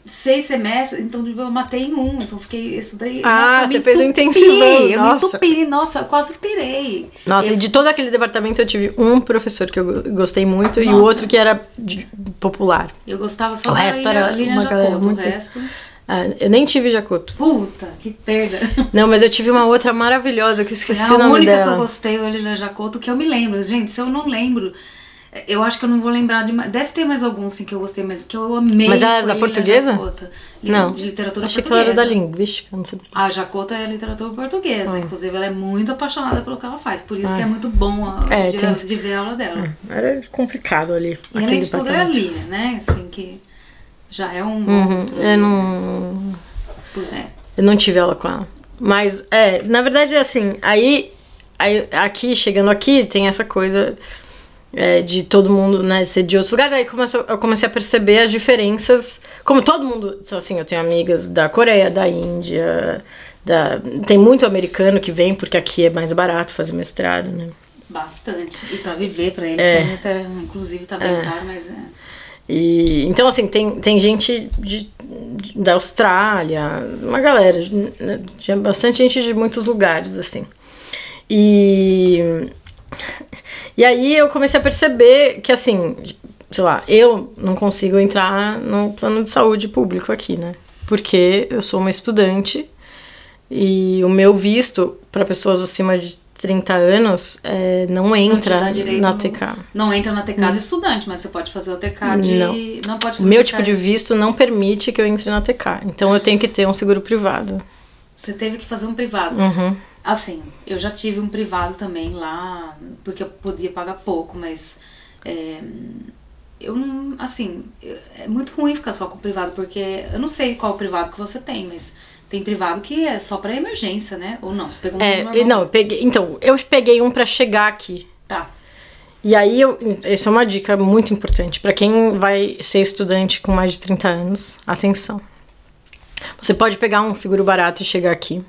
S1: seis semestres, então tipo, eu matei em um. Então, fiquei, eu estudei.
S2: Ah,
S1: nossa,
S2: você fez um
S1: entupi,
S2: intensivão,
S1: Eu
S2: nossa.
S1: me entupi, nossa, eu quase pirei.
S2: Nossa,
S1: Eu-
S2: e de todo aquele departamento eu tive um professor que eu go- gostei muito e o
S1: Nossa.
S2: outro que era de- popular.
S1: Eu gostava só
S2: O
S1: da
S2: resto era
S1: Lina
S2: uma muito-
S1: o resto...
S2: Ah, eu nem tive Jacoto.
S1: Puta, que perda.
S2: Não, mas eu tive uma outra maravilhosa que eu esqueci
S1: Foi
S2: o
S1: a
S2: nome
S1: única
S2: dela.
S1: que eu gostei, o Lila Jacoto, que eu me lembro. Gente, se eu não lembro, eu acho que eu não vou lembrar de mais. Deve ter mais algum, sim, que eu gostei, mas que eu amei.
S2: Mas ela era
S1: foi
S2: da portuguesa?
S1: Jacoto. Li-
S2: Não.
S1: De literatura
S2: Achei que ela
S1: portuguesa.
S2: era da linguística, não sei.
S1: A Jacoto é literatura portuguesa.
S2: Ah.
S1: Inclusive, ela é muito apaixonada pelo que ela faz. Por isso que é muito bom a-
S2: É,
S1: de,
S2: tem-
S1: de ver a aula dela.
S2: Era complicado ali.
S1: E além de tudo, é a Lina, né? Assim, que já é um monstro.
S2: Uhum. Eu não,
S1: É.
S2: eu não tive aula com ela. Mas, é, na verdade, é assim, aí, aí aqui, chegando aqui, tem essa coisa é, de todo mundo, né, ser de outros lugares. Aí começa, eu comecei a perceber as diferenças. Como todo mundo, assim, eu tenho amigas da Coreia, da Índia, da, tem muito americano que vem, porque aqui é mais barato fazer mestrado, né?
S1: Bastante. E pra viver, pra eles,
S2: É.
S1: tá- inclusive, tá bem caro, mas é.
S2: E, então, assim, tem, tem gente de, de- da Austrália, uma galera, né, tinha bastante gente de muitos lugares, assim. E, e aí eu comecei a perceber que, assim, sei lá, eu não consigo entrar no plano de saúde público aqui, né? Porque eu sou uma estudante e o meu visto para pessoas acima de 30 anos é, não
S1: Não
S2: entra
S1: direito
S2: na TK.
S1: Não entra na TK de estudante, mas você pode fazer o TK de.
S2: Não.
S1: Não, pode fazer
S2: meu tipo de visto não permite que eu entre na TK. Então eu tenho que ter um seguro privado.
S1: Você teve que fazer um privado.
S2: Uhum.
S1: Assim, eu já tive um privado também lá, porque eu podia pagar pouco, mas. é, eu não. Assim, é muito ruim ficar só com o privado, porque eu não sei qual privado que você tem, mas tem privado que é só pra emergência, né? Ou não? Você pegou um
S2: É,
S1: normal?
S2: não, eu peguei, então, eu peguei um pra chegar aqui.
S1: Tá.
S2: E aí, eu, essa é uma dica muito importante para quem vai ser estudante com mais de 30 anos. Atenção. Você pode pegar um seguro barato e chegar aqui.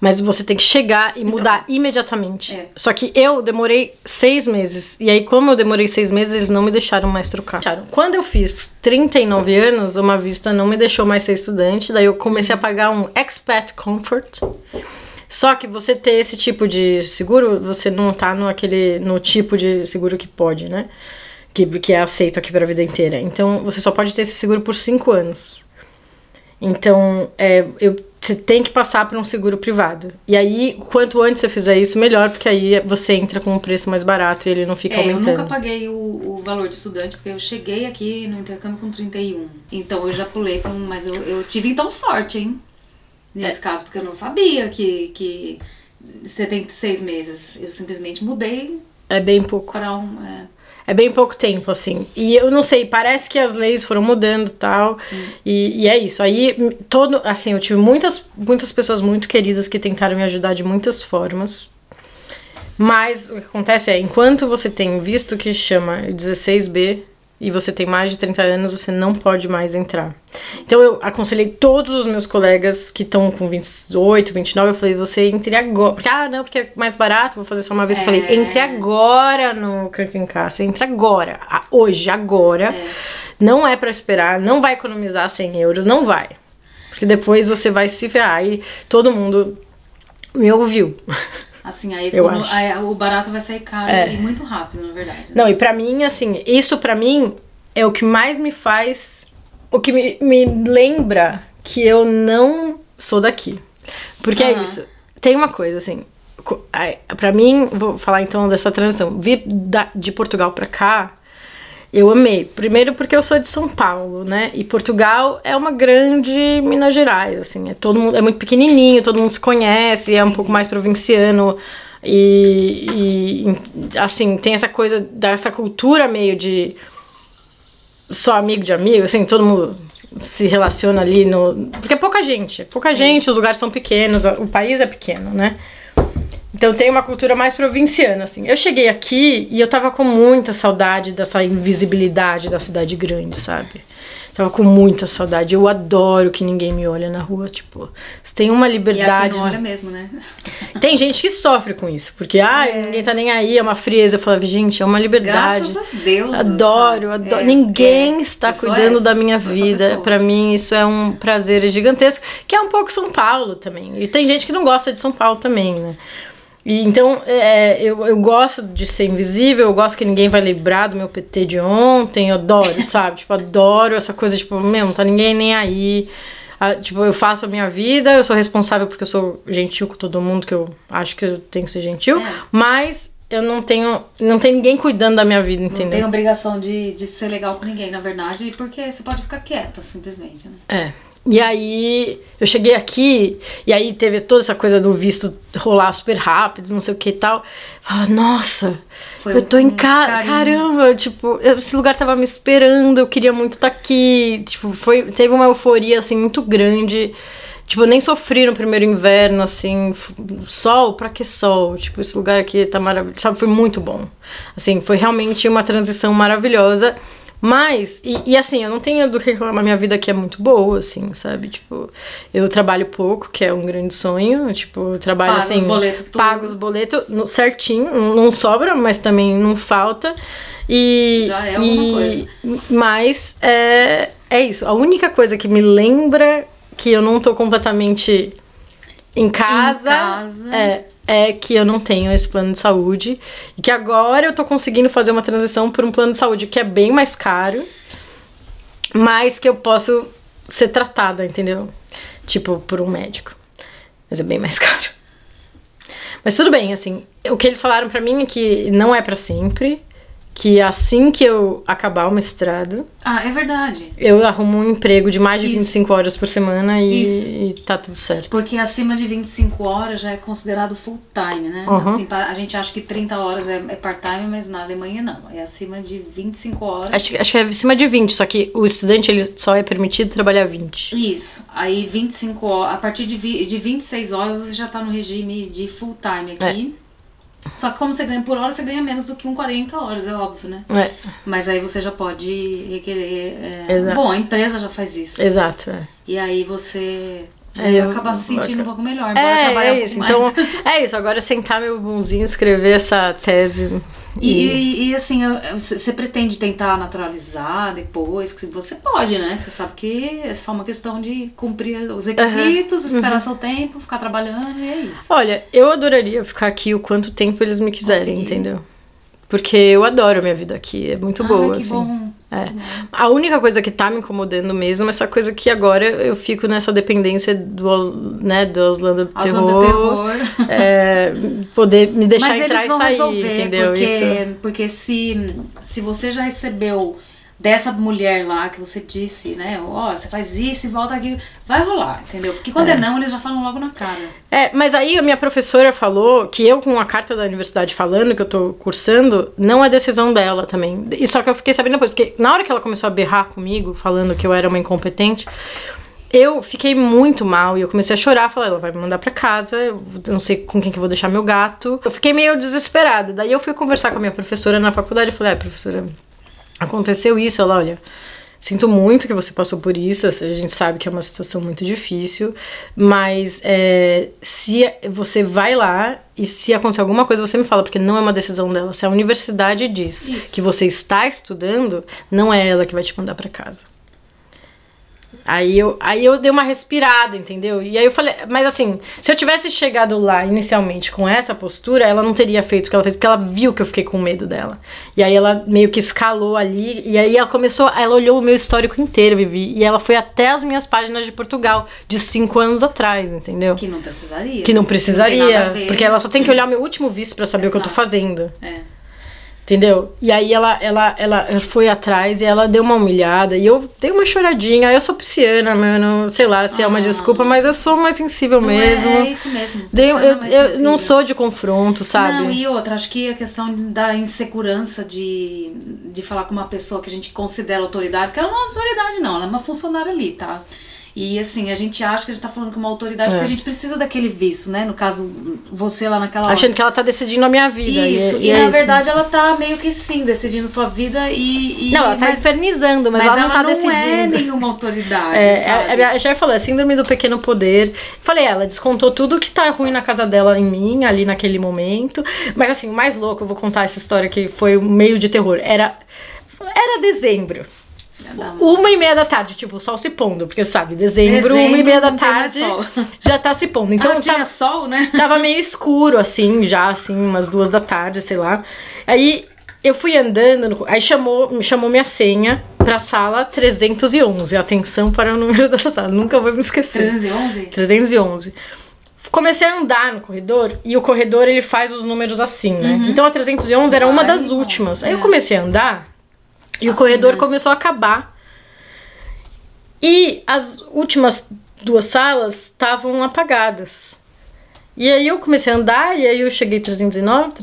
S2: Mas você tem que chegar e mudar imediatamente.
S1: É.
S2: Só que eu demorei seis meses. E aí, como eu demorei seis meses, eles não me deixaram mais trocar. Quando eu fiz 39 anos, uma vista não me deixou mais ser estudante. Daí eu comecei a pagar um Expat Comfort. Só que você ter esse tipo de seguro, você não tá no, aquele, no tipo de seguro que pode, né? Que, que é aceito aqui pra vida inteira. Então, você só pode ter esse seguro por cinco anos. Então, é, eu, você tem que passar por um seguro privado. E aí, quanto antes você fizer isso, melhor, porque aí você entra com um preço mais barato e ele não fica
S1: É, eu
S2: aumentando.
S1: nunca paguei o, o valor de estudante, porque eu cheguei aqui no intercâmbio com 31. Então eu já pulei um. Mas eu, eu tive então sorte, hein? Nesse
S2: É.
S1: caso, porque eu não sabia que, que você tem seis meses. Eu simplesmente mudei
S2: É bem pouco.
S1: para um. é,
S2: É bem pouco tempo, assim. E eu não sei, parece que as leis foram mudando tal. E, e é isso. Aí, todo. Assim, eu tive muitas, muitas pessoas muito queridas que tentaram me ajudar de muitas formas. Mas o que acontece é, enquanto você tem visto que chama 16B e você tem mais de 30 anos, você não pode mais entrar. Então eu aconselhei todos os meus colegas que estão com 28, 29, eu falei, você entre agora. Porque, ah, não, porque é mais barato, vou fazer só uma vez. Eu falei,
S1: É.
S2: entre agora no Cancan você entra agora. Hoje, agora. Não é pra esperar, não vai economizar 100 euros, não vai. Porque depois você vai se ferrar e todo mundo me ouviu. [LAUGHS]
S1: Assim, aí
S2: Eu acho.
S1: aí o barato vai sair caro
S2: É.
S1: e muito rápido, na verdade. né?
S2: Não, e pra mim, assim, isso pra mim é o que mais me faz. O que me, me lembra que eu não sou daqui. Porque é
S1: Aham.
S2: isso. Tem uma coisa, assim. Pra mim, vou falar então dessa transição. Vir de Portugal pra cá Eu amei. Primeiro porque eu sou de São Paulo, né? E Portugal é uma grande Minas Gerais, assim. É, todo mundo, é muito pequenininho, todo mundo se conhece, é um pouco mais provinciano. E, e, assim, tem essa coisa dessa cultura meio de só amigo de amigo, assim, todo mundo se relaciona ali no. Porque é pouca gente, pouca Sim. gente, os lugares são pequenos, o país é pequeno, né? Então tem uma cultura mais provinciana, assim. Eu cheguei aqui e eu tava com muita saudade dessa invisibilidade da cidade grande, sabe? Tava com muita saudade. Eu adoro que ninguém me olha na rua. Tipo, você tem uma liberdade. E
S1: não olha mesmo, né?
S2: Tem gente que sofre com isso. Porque, ah, é. ninguém tá nem aí, é uma frieza. Eu falava, gente, é uma liberdade.
S1: Graças a Deus.
S2: Adoro, adoro. É, ninguém é. está cuidando da minha vida. Para mim, isso é um prazer gigantesco. Que é um pouco São Paulo também. E tem gente que não gosta de São Paulo também, né? E, então, é, eu, eu gosto de ser invisível, eu gosto que ninguém vai lembrar do meu PT de ontem, eu adoro, [LAUGHS] sabe? Tipo, adoro essa coisa, tipo, meu, não tá ninguém nem aí. Ah, tipo, eu faço a minha vida, eu sou responsável porque eu sou gentil com todo mundo, que eu acho que eu tenho que ser gentil, é. mas eu não tenho. Não tem ninguém cuidando da minha vida, entendeu? Não
S1: tem obrigação de, de ser legal com ninguém, na verdade, porque você pode ficar quieta, simplesmente, né?
S2: É. E aí eu cheguei aqui, e aí teve toda essa coisa do visto rolar super rápido, não sei o que e tal. Fala, nossa, Foi eu tô um em casa. Caramba, tipo, esse lugar tava me esperando, eu queria muito estar tá aqui. Tipo, foi, teve uma euforia assim muito grande. Tipo, eu nem sofri no primeiro inverno, assim, sol, pra que sol? Tipo, esse lugar aqui tá maravilhoso, sabe? Foi muito bom. Assim, foi realmente uma transição maravilhosa. Mas, e, e, assim, eu não tenho do que reclamar, minha vida aqui é muito boa, assim, sabe? Tipo, eu trabalho pouco, que é um grande sonho. Tipo, eu trabalho
S1: pago
S2: assim.
S1: Os boletos tudo.
S2: Pago os boletos certinho, não sobra, mas também não falta. E,
S1: Já é alguma e, coisa.
S2: Mas é, é isso. A única coisa que me lembra que eu não tô completamente em casa,
S1: em casa.
S2: é é que eu não tenho esse plano de saúde e que agora eu tô conseguindo fazer uma transição por um plano de saúde que é bem mais caro, mas que eu posso ser tratada, entendeu? Tipo, por um médico. Mas é bem mais [LAUGHS] caro. Mas tudo bem, assim, o que eles falaram para mim é que não é para sempre que assim que eu acabar o mestrado.
S1: Ah, é verdade.
S2: Eu arrumo um emprego de mais de Isso. 25 horas por semana e, e tá tudo certo.
S1: Porque acima de 25 horas já é considerado full time, né? Uhum. Assim, a gente acha que 30 horas é, é part-time, mas na Alemanha não. É acima de 25 horas.
S2: Acho, acho que é acima de 20, só que o estudante ele só é permitido trabalhar 20.
S1: Isso. Aí 25 horas, a partir de, de 26 horas você já tá no regime de full time aqui. É. Só que como você ganha por hora, você ganha menos do que um 40 horas, é óbvio, né?
S2: É.
S1: Mas aí você já pode requerer. É... Bom, a empresa já faz isso.
S2: Exato. É.
S1: E aí você é, eu acaba se sentindo um pouco melhor.
S2: É, é isso. Então, é isso. Agora sentar meu bunzinho, escrever essa tese.
S1: E, e, e assim, você pretende tentar naturalizar depois? Que você pode, né? Você sabe que é só uma questão de cumprir os requisitos, uhum. esperar uhum. seu tempo, ficar trabalhando e é isso.
S2: Olha, eu adoraria ficar aqui o quanto tempo eles me quiserem, Conseguir. entendeu? Porque eu adoro a minha vida aqui, é muito
S1: ah,
S2: boa, assim.
S1: Bom.
S2: É. A única coisa que tá me incomodando mesmo é essa coisa que agora eu fico nessa dependência do, né, do Auslanda Terror.
S1: terror.
S2: É, poder me deixar
S1: Mas
S2: entrar e sair,
S1: resolver,
S2: entendeu?
S1: Porque,
S2: Isso.
S1: porque se, se você já recebeu dessa mulher lá que você disse, né? Ó, oh, você faz isso e volta aqui. Vai rolar, entendeu? Porque quando é. é. não, eles já falam logo na cara.
S2: É, mas aí a minha professora falou que eu, com a carta da universidade falando que eu tô cursando, não é decisão dela também. E só que eu fiquei sabendo depois, porque na hora que ela começou a berrar comigo, falando que eu era uma incompetente, eu fiquei muito mal e eu comecei a chorar. Falei, ela vai me mandar para casa, eu não sei com quem que eu vou deixar meu gato. Eu fiquei meio desesperada. Daí eu fui conversar com a minha professora na faculdade e falei, ah, professora, aconteceu isso, ela, olha, sinto muito que você passou por isso, a gente sabe que é uma situação muito difícil, mas é, se você vai lá e se acontecer alguma coisa, você me fala, porque não é uma decisão dela. Se a universidade diz isso. que você está estudando, não é ela que vai te mandar para casa. Aí eu, aí eu dei uma respirada, entendeu? E aí eu falei, mas assim, se eu tivesse chegado lá inicialmente com essa postura, ela não teria feito o que ela fez, porque ela viu que eu fiquei com medo dela. E aí ela meio que escalou ali, e aí ela começou, ela olhou o meu histórico inteiro, Vivi, e ela foi até as minhas páginas de Portugal, de cinco anos atrás, entendeu?
S1: Que não precisaria.
S2: Que não precisaria, não porque ela só tem que olhar o meu último visto para saber Exato. o que eu tô fazendo.
S1: É.
S2: Entendeu? E aí ela, ela, ela foi atrás e ela deu uma humilhada. E eu dei uma choradinha. Eu sou pisciana, mano. Sei lá se é uma
S1: Ah.
S2: desculpa, mas eu sou mais sensível
S1: Não
S2: mesmo.
S1: É, é isso mesmo.
S2: Dei-
S1: Pisciana
S2: eu, eu não sou de confronto, sabe?
S1: Não, e outra, acho que a questão da insegurança de, de falar com uma pessoa que a gente considera autoridade, porque ela não é autoridade, não, ela é uma funcionária ali, tá? E assim, a gente acha que a gente tá falando com uma autoridade
S2: É.
S1: porque a gente precisa daquele visto, né? No caso, você lá naquela hora.
S2: Achando que ela tá decidindo a minha vida.
S1: Isso,
S2: e,
S1: e,
S2: é
S1: na
S2: isso.
S1: verdade ela tá meio que sim, decidindo sua vida e. e
S2: Não, ela tá
S1: mas,
S2: infernizando, mas,
S1: mas
S2: ela não tá
S1: não é
S2: decidindo.
S1: nenhuma autoridade.
S2: É, a, a, já falou, é síndrome do pequeno poder. Falei, ela descontou tudo que tá ruim na casa dela em mim, ali naquele momento. Mas assim, o mais louco, eu vou contar essa história que foi meio de terror. Era, era dezembro. Uma e meia da tarde, tipo, o sol se pondo, porque sabe, dezembro,
S1: Dezembro,
S2: uma e meia da tarde, [LAUGHS] já tá se pondo.
S1: Então
S2: Então
S1: tinha
S2: tá,
S1: sol, né? [LAUGHS]
S2: tava meio escuro, assim, já, assim, umas duas da tarde, sei lá. Aí eu fui andando, no- aí chamou, chamou minha senha pra sala 311. Atenção para o número [LAUGHS] dessa sala, nunca vou me esquecer.
S1: 311?
S2: 311. Comecei a andar no corredor e o corredor ele faz os números assim, né? Então a 311 era uma das últimas. Aí eu
S1: É.
S2: comecei a andar e o
S1: Assim,
S2: corredor
S1: né?
S2: começou a acabar. E as últimas duas salas estavam apagadas. E aí eu comecei a andar, e aí eu cheguei 309,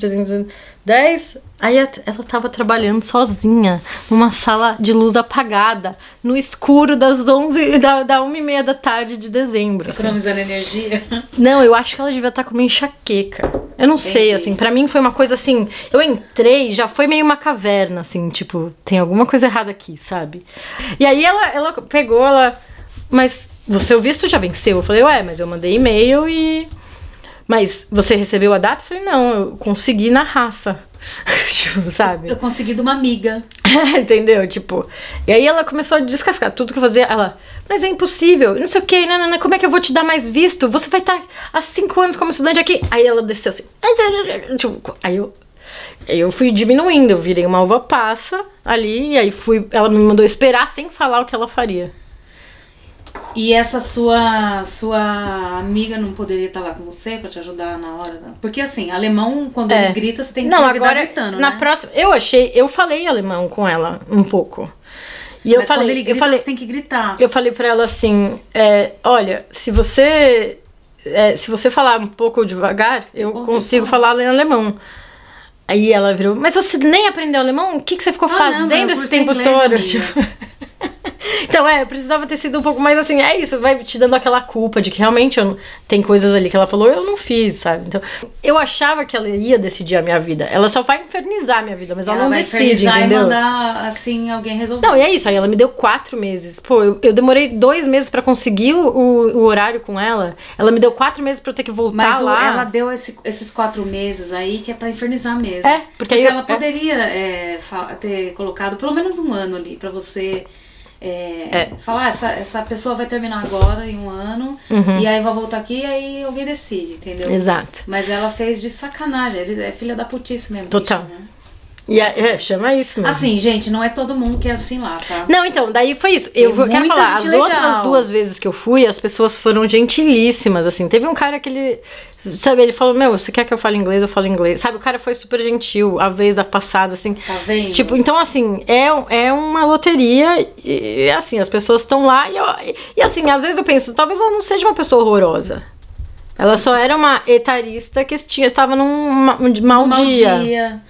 S2: 310. Aí ela tava trabalhando sozinha, numa sala de luz apagada, no escuro das 11, da, da 1 e meia da tarde de dezembro. assim.
S1: Economizando energia.
S2: Não, eu acho que ela devia estar com uma enxaqueca. Eu não sei,
S1: Entendi.
S2: assim, pra mim foi uma coisa assim. Eu entrei, já foi meio uma caverna, assim, tipo, tem alguma coisa errada aqui, sabe? E aí ela, ela pegou, ela. Mas o seu visto já venceu? Eu falei, ué, mas eu mandei e-mail e. Mas você recebeu a data? Eu falei, não, eu consegui na raça. [LAUGHS] tipo, sabe?
S1: Eu consegui de uma amiga. [LAUGHS]
S2: Entendeu? Tipo, e aí ela começou a descascar tudo que eu fazia. Ela, mas é impossível, não sei o que, nanana, como é que eu vou te dar mais visto? Você vai estar há cinco anos como estudante aqui. Aí ela desceu assim. [LAUGHS] Tipo, aí eu. Eu fui diminuindo, eu virei uma uva passa ali, e aí fui. Ela me mandou esperar sem falar o que ela faria.
S1: E essa sua sua amiga não poderia estar lá com você pra te ajudar na hora? da- Porque assim, alemão, quando
S2: É.
S1: ele grita, você tem que
S2: Não, agora,
S1: gritando,
S2: na
S1: né?
S2: próxima. Eu achei. Eu falei alemão com ela um pouco. E eu
S1: Mas
S2: falei.
S1: quando ele grita,
S2: eu falei,
S1: você tem que gritar.
S2: Eu falei pra ela assim, é, olha, se você é, se você falar um pouco devagar, eu,
S1: consigo
S2: consigo,
S1: falar.
S2: falar em alemão. Aí ela virou, mas você nem aprendeu alemão? O que, que você ficou
S1: Ah, não,
S2: fazendo
S1: eu
S2: esse
S1: cursei
S2: tempo
S1: inglês,
S2: todo? [LAUGHS] então, é, precisava ter sido um pouco mais assim, é isso, vai te dando aquela culpa de que realmente não- tem coisas ali que ela falou, eu não fiz, sabe? Então, eu achava que ela ia decidir a minha vida. Ela só vai infernizar a minha vida, mas ela, não
S1: vai
S2: decide, entendeu?
S1: e mandar, assim, alguém resolver.
S2: Não, e é isso. Aí ela me deu quatro meses. Pô, eu, eu demorei dois meses pra conseguir o, o, horário com ela. Ela me deu quatro meses pra eu ter que voltar
S1: Mas
S2: lá.
S1: ela deu esse- esses quatro meses aí que é pra infernizar mesmo.
S2: É, porque aí eu-
S1: ela poderia é, ter colocado pelo menos um ano ali pra você é, falar, "Ah, essa, essa pessoa vai terminar agora em um ano e aí vai voltar aqui e aí alguém decide, entendeu?
S2: Uhum. Exato.
S1: Mas ela fez de sacanagem, ele é filha da putice mesmo.
S2: Total.
S1: bicho, né?
S2: E a- é, chama isso mesmo.
S1: Assim, gente, não é todo mundo que é assim lá, tá?
S2: Não, então, daí foi isso. Eu
S1: Tem
S2: quero falar, as
S1: legal.
S2: outras duas vezes que eu fui, as pessoas foram gentilíssimas, assim. Teve um cara que ele, sabe, ele falou, meu, você quer que eu fale inglês? Eu falo inglês. Sabe, o cara foi super gentil a vez da passada, assim.
S1: Tá vendo?
S2: Tipo, então, assim, é, é uma loteria e, assim, as pessoas estão lá e, eu- e, assim, às vezes eu penso, talvez ela não seja uma pessoa horrorosa. Ela só era uma etarista que estava num ma- um mau,
S1: mau
S2: dia.
S1: dia.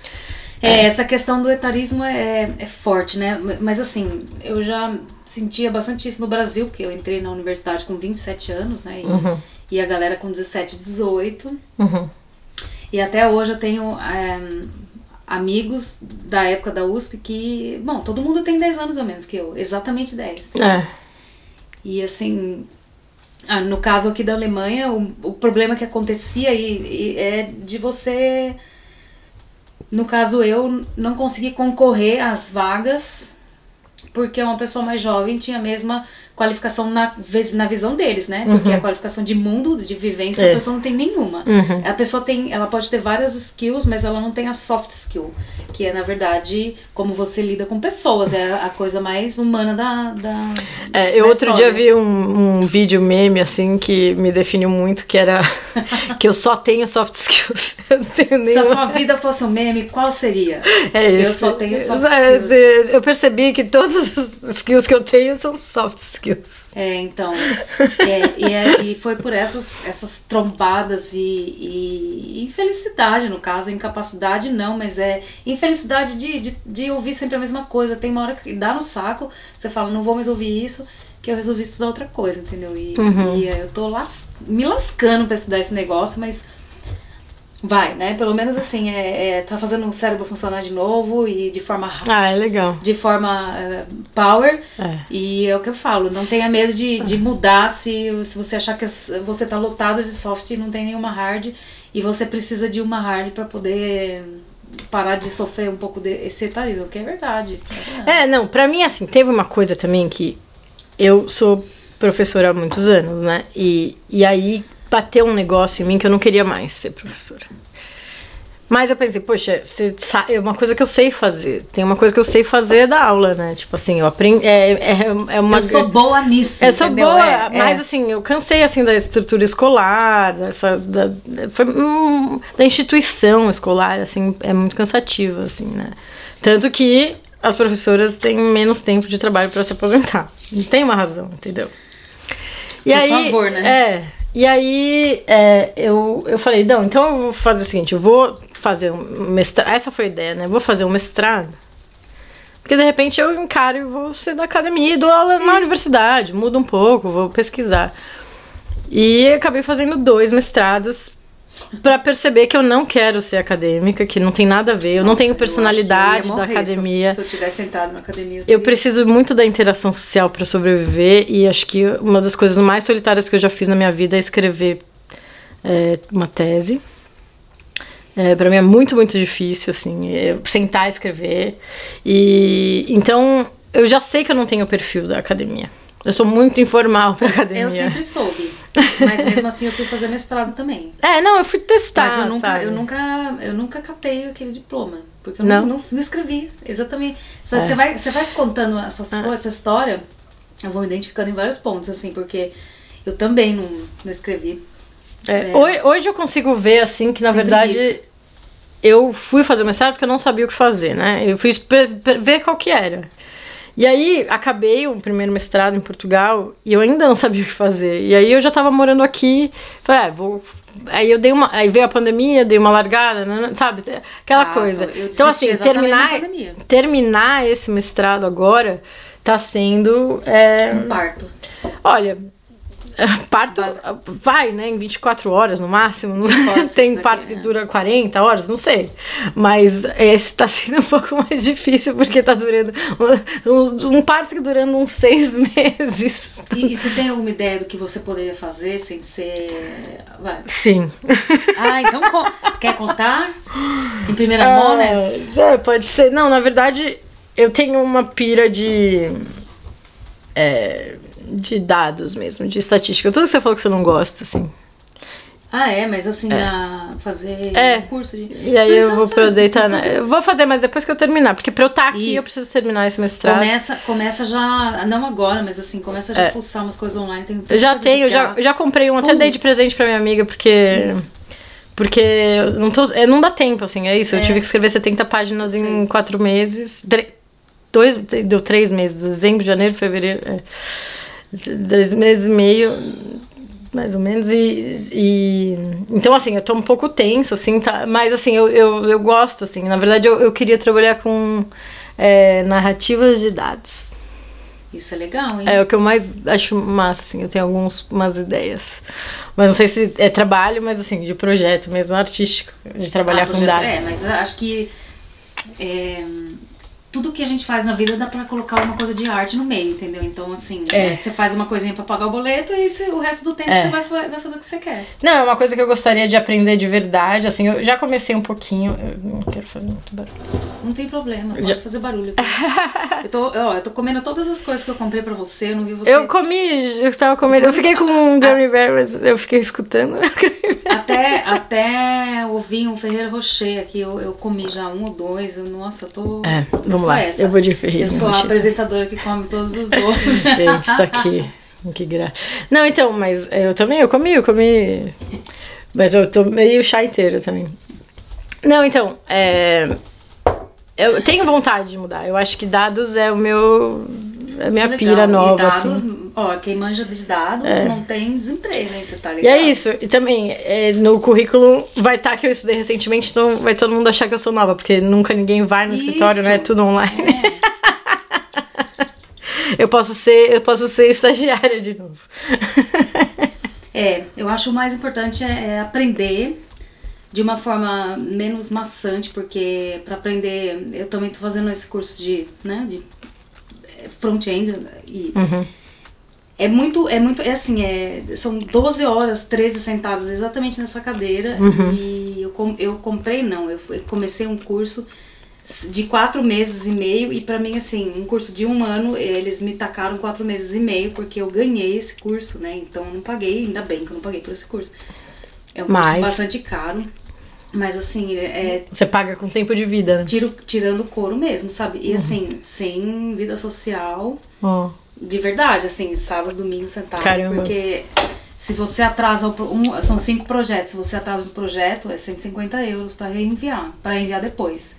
S1: É, essa questão do etarismo é, é forte, né? Mas assim, eu já sentia bastante isso no Brasil, porque eu entrei na universidade com 27 anos, né? E, e a galera com 17, 18.
S2: Uhum.
S1: E até hoje eu tenho é, amigos da época da USP que, bom, todo mundo tem 10 anos ou menos que eu, exatamente 10.
S2: É.
S1: E assim, ah, no caso aqui da Alemanha, o, o problema que acontecia aí e- é de você, no caso eu, não conseguir concorrer às vagas porque uma pessoa mais jovem tinha a mesma qualificação na, na visão deles, né? Porque a qualificação de mundo, de vivência,
S2: É.
S1: a pessoa não tem nenhuma.
S2: Uhum.
S1: A pessoa tem, ela pode ter várias skills, mas ela não tem a soft skill, que é, na verdade, como você lida com pessoas, é a coisa mais humana da. da
S2: é, eu
S1: da
S2: outro
S1: história.
S2: dia vi um, um vídeo meme, assim, que me definiu muito, que era [LAUGHS] que eu só tenho soft skills. [LAUGHS] Eu
S1: Se a sua vida fosse um meme, qual seria?
S2: É
S1: Eu
S2: isso.
S1: só tenho soft skills.
S2: é, Eu percebi que todos os skills que eu tenho são soft skills.
S1: É, então. é, e, é- e foi por essas, essas trombadas e, e infelicidade, no caso, incapacidade não, mas é infelicidade de, de, de ouvir sempre a mesma coisa. Tem uma hora que dá no saco, você fala, não vou mais ouvir isso, que eu resolvi estudar outra coisa, entendeu? E, e é, eu tô las- me lascando pra estudar esse negócio, mas vai, né? Pelo menos assim, é, é, tá fazendo o cérebro funcionar de novo e de forma rápida
S2: Ah, é legal.
S1: de forma eh, power.
S2: É.
S1: E é o que eu falo, não tenha medo de, de mudar se, se você achar que as- você tá lotado de soft e não tem nenhuma hard e você precisa de uma hard para poder parar de sofrer um pouco desse etarismo, que é verdade. É.
S2: É, não, pra mim, assim, teve uma coisa também que eu sou professora há muitos anos, né? E, e aí bateu um negócio em mim que eu não queria mais ser professora. Mas eu pensei, poxa, é uma coisa que eu sei fazer. Tem uma coisa que eu sei fazer é dar aula, né? Tipo assim, eu aprendi. É, é, é uma.
S1: eu sou boa nisso,
S2: Eu sou
S1: entendeu?
S2: boa,
S1: É, é.
S2: mas assim, eu cansei assim da estrutura escolar, dessa, da, foi, hum, da instituição escolar, assim, é muito cansativo, assim, né? Tanto que as professoras têm menos tempo de trabalho para se aposentar. Tem uma razão, entendeu? E
S1: Por
S2: aí,
S1: favor, né?
S2: É. E aí é, eu, eu falei, não, então eu vou fazer o seguinte, eu vou fazer um mestrado. Essa foi a ideia, né? Eu vou fazer um mestrado. Porque de repente eu encaro e vou ser da academia e dou aula na universidade, mudo um pouco, vou pesquisar. E acabei fazendo dois mestrados pra perceber que eu não quero ser acadêmica, que não tem nada a ver, eu não tenho
S1: eu eu
S2: personalidade da
S1: morrer se eu-
S2: academia.
S1: Se eu tivesse entrado na academia.
S2: Eu
S1: teria-
S2: preciso muito da interação social para sobreviver e acho que uma das coisas mais solitárias que eu já fiz na minha vida é escrever é, uma tese. É, para mim é muito, muito difícil, assim, eu sentar e escrever. E então eu já sei que eu não tenho o perfil da academia. Eu sou muito informal pra academia.
S1: Eu sempre soube. Mas mesmo assim eu fui fazer mestrado também. [LAUGHS]
S2: É, não, eu fui testar.
S1: Mas eu nunca,
S2: sabe?
S1: eu nunca, eu nunca catei aquele diploma. Porque eu
S2: Não?
S1: não, não, não escrevi. Exatamente. Você
S2: É.
S1: você vai, você vai contando a sua,
S2: Ah.
S1: a sua história, eu vou me identificando em vários pontos, assim, porque eu também não, não escrevi.
S2: É,
S1: É.
S2: Hoje, eu consigo ver, assim, que na
S1: Tem
S2: verdade
S1: preguiça.
S2: eu fui fazer o mestrado porque eu não sabia o que fazer, né? Eu fui ver qual que era. E aí acabei o primeiro mestrado em Portugal e eu ainda não sabia o que fazer. E aí eu já tava morando aqui, falei, ah, vou. Aí eu dei uma. Aí veio a pandemia, dei uma largada, né, sabe? Aquela
S1: Ah,
S2: coisa.
S1: eu
S2: Então, assim, terminar, terminar esse mestrado agora tá sendo. é,
S1: Um parto.
S2: Olha, [LAUGHS] parto vai, né, em 24 horas no máximo. [LAUGHS] Tem
S1: aqui,
S2: parto que
S1: né?
S2: dura 40 horas, não sei. Mas esse tá [LAUGHS] sendo um pouco mais difícil porque tá durando um, um, parto que durando uns seis meses.
S1: E, e você tem alguma ideia do que você poderia fazer sem ser. Vai.
S2: Sim.
S1: Ah, então quer contar? Em primeira mão, né?
S2: Ah, é, pode ser. Não, na verdade, eu tenho uma pira de. é, de dados mesmo, de estatística. Tudo que você falou que você não gosta, assim.
S1: Ah, é, mas assim, na fazer
S2: É.
S1: curso de.
S2: E aí
S1: Mas
S2: eu vou pra deitar. Na... Eu vou fazer, mas depois que eu terminar. Porque pra eu estar aqui, eu
S1: Isso.
S2: preciso terminar esse mestrado.
S1: Começa, começa já, não agora, mas assim, começa já
S2: É.
S1: a fuçar umas coisas online. Tem
S2: Eu já tenho, eu já, eu já comprei um, até
S1: Pum.
S2: dei de presente pra minha amiga, porque.
S1: Isso.
S2: Porque eu não, tô, é, não dá tempo, assim, é isso. Eu
S1: É.
S2: tive que escrever 70 páginas em
S1: Sei.
S2: quatro meses. Tre- dois, deu três meses, dezembro, janeiro, fevereiro. É. Três meses e meio, mais ou menos. E, e- Então, assim, eu tô um pouco tensa, assim, tá? Mas assim, eu, eu, eu gosto, assim. Na verdade, eu, eu queria trabalhar com é, narrativas de dados.
S1: Isso é legal, hein?
S2: É o que eu mais acho massa, assim. Eu tenho algumas umas ideias. Mas não sei se é trabalho, mas assim, de projeto mesmo, artístico. De trabalhar
S1: Ah,
S2: com
S1: projeto-
S2: dados.
S1: É, mas acho que é, tudo que a gente faz na vida dá pra colocar uma coisa de arte no meio, entendeu? Então, assim,
S2: É.
S1: é, você faz uma coisinha pra pagar o boleto e você- o resto do tempo
S2: É.
S1: você vai, vai fazer o que você quer.
S2: Não, é uma coisa que eu gostaria de aprender de verdade. Assim, eu já comecei um pouquinho. Eu não quero fazer muito barulho.
S1: Não tem problema, pode
S2: Já-
S1: fazer barulho. [LAUGHS] eu, tô, ó, eu tô comendo todas as coisas que eu comprei pra você, eu não vi você.
S2: Eu comi, eu tava comendo. Eu fiquei com um gummy bear, mas eu fiquei escutando.
S1: Até, vinho Ferreira Rocher aqui, eu, eu comi já um ou dois. Eu, nossa, eu tô.
S2: É, vamos lá.
S1: essa.
S2: Eu vou de Ferreira
S1: Eu sou a
S2: Rocher.
S1: apresentadora que come todos os doces. [LAUGHS]
S2: Gente, isso aqui. Que gra... Não, então, mas eu também, eu comi, eu comi. Mas eu tomei o chá inteiro também. Não, então, é. Eu tenho vontade de mudar. Eu acho que dados é o meu. É a minha
S1: Legal.
S2: pira nova,
S1: e dados,
S2: assim.
S1: Ó, quem manja de dados não tem desemprego, hein? Você tá ligado?
S2: E é isso. E também, é, no currículo vai estar que eu estudei recentemente, então vai todo mundo achar que eu sou nova, porque nunca ninguém vai no escritório,
S1: Isso.
S2: né? É tudo online.
S1: É. [LAUGHS]
S2: Eu posso ser, eu posso ser estagiária de novo. [LAUGHS]
S1: É, eu acho o mais importante é, é aprender de uma forma menos maçante, porque para aprender, eu também tô fazendo esse curso de, né, de front-end e é muito, é muito, é assim, é, são 12 horas, 13 sentadas exatamente nessa cadeira e eu, com- eu comprei, não, eu, comecei um curso de quatro meses e meio e pra mim assim um curso de um ano eles me tacaram quatro meses e meio porque eu ganhei esse curso né então eu não paguei ainda bem que eu não paguei por esse curso. É um curso
S2: Mas-
S1: bastante caro mas assim é
S2: Você paga com tempo de vida, né?
S1: tiro, tirando o couro mesmo sabe e assim sem vida social
S2: Ó.
S1: de verdade assim sábado domingo sentado
S2: Caramba.
S1: porque se você atrasa um, são cinco projetos se você atrasa um projeto é 150 euros para reenviar para enviar depois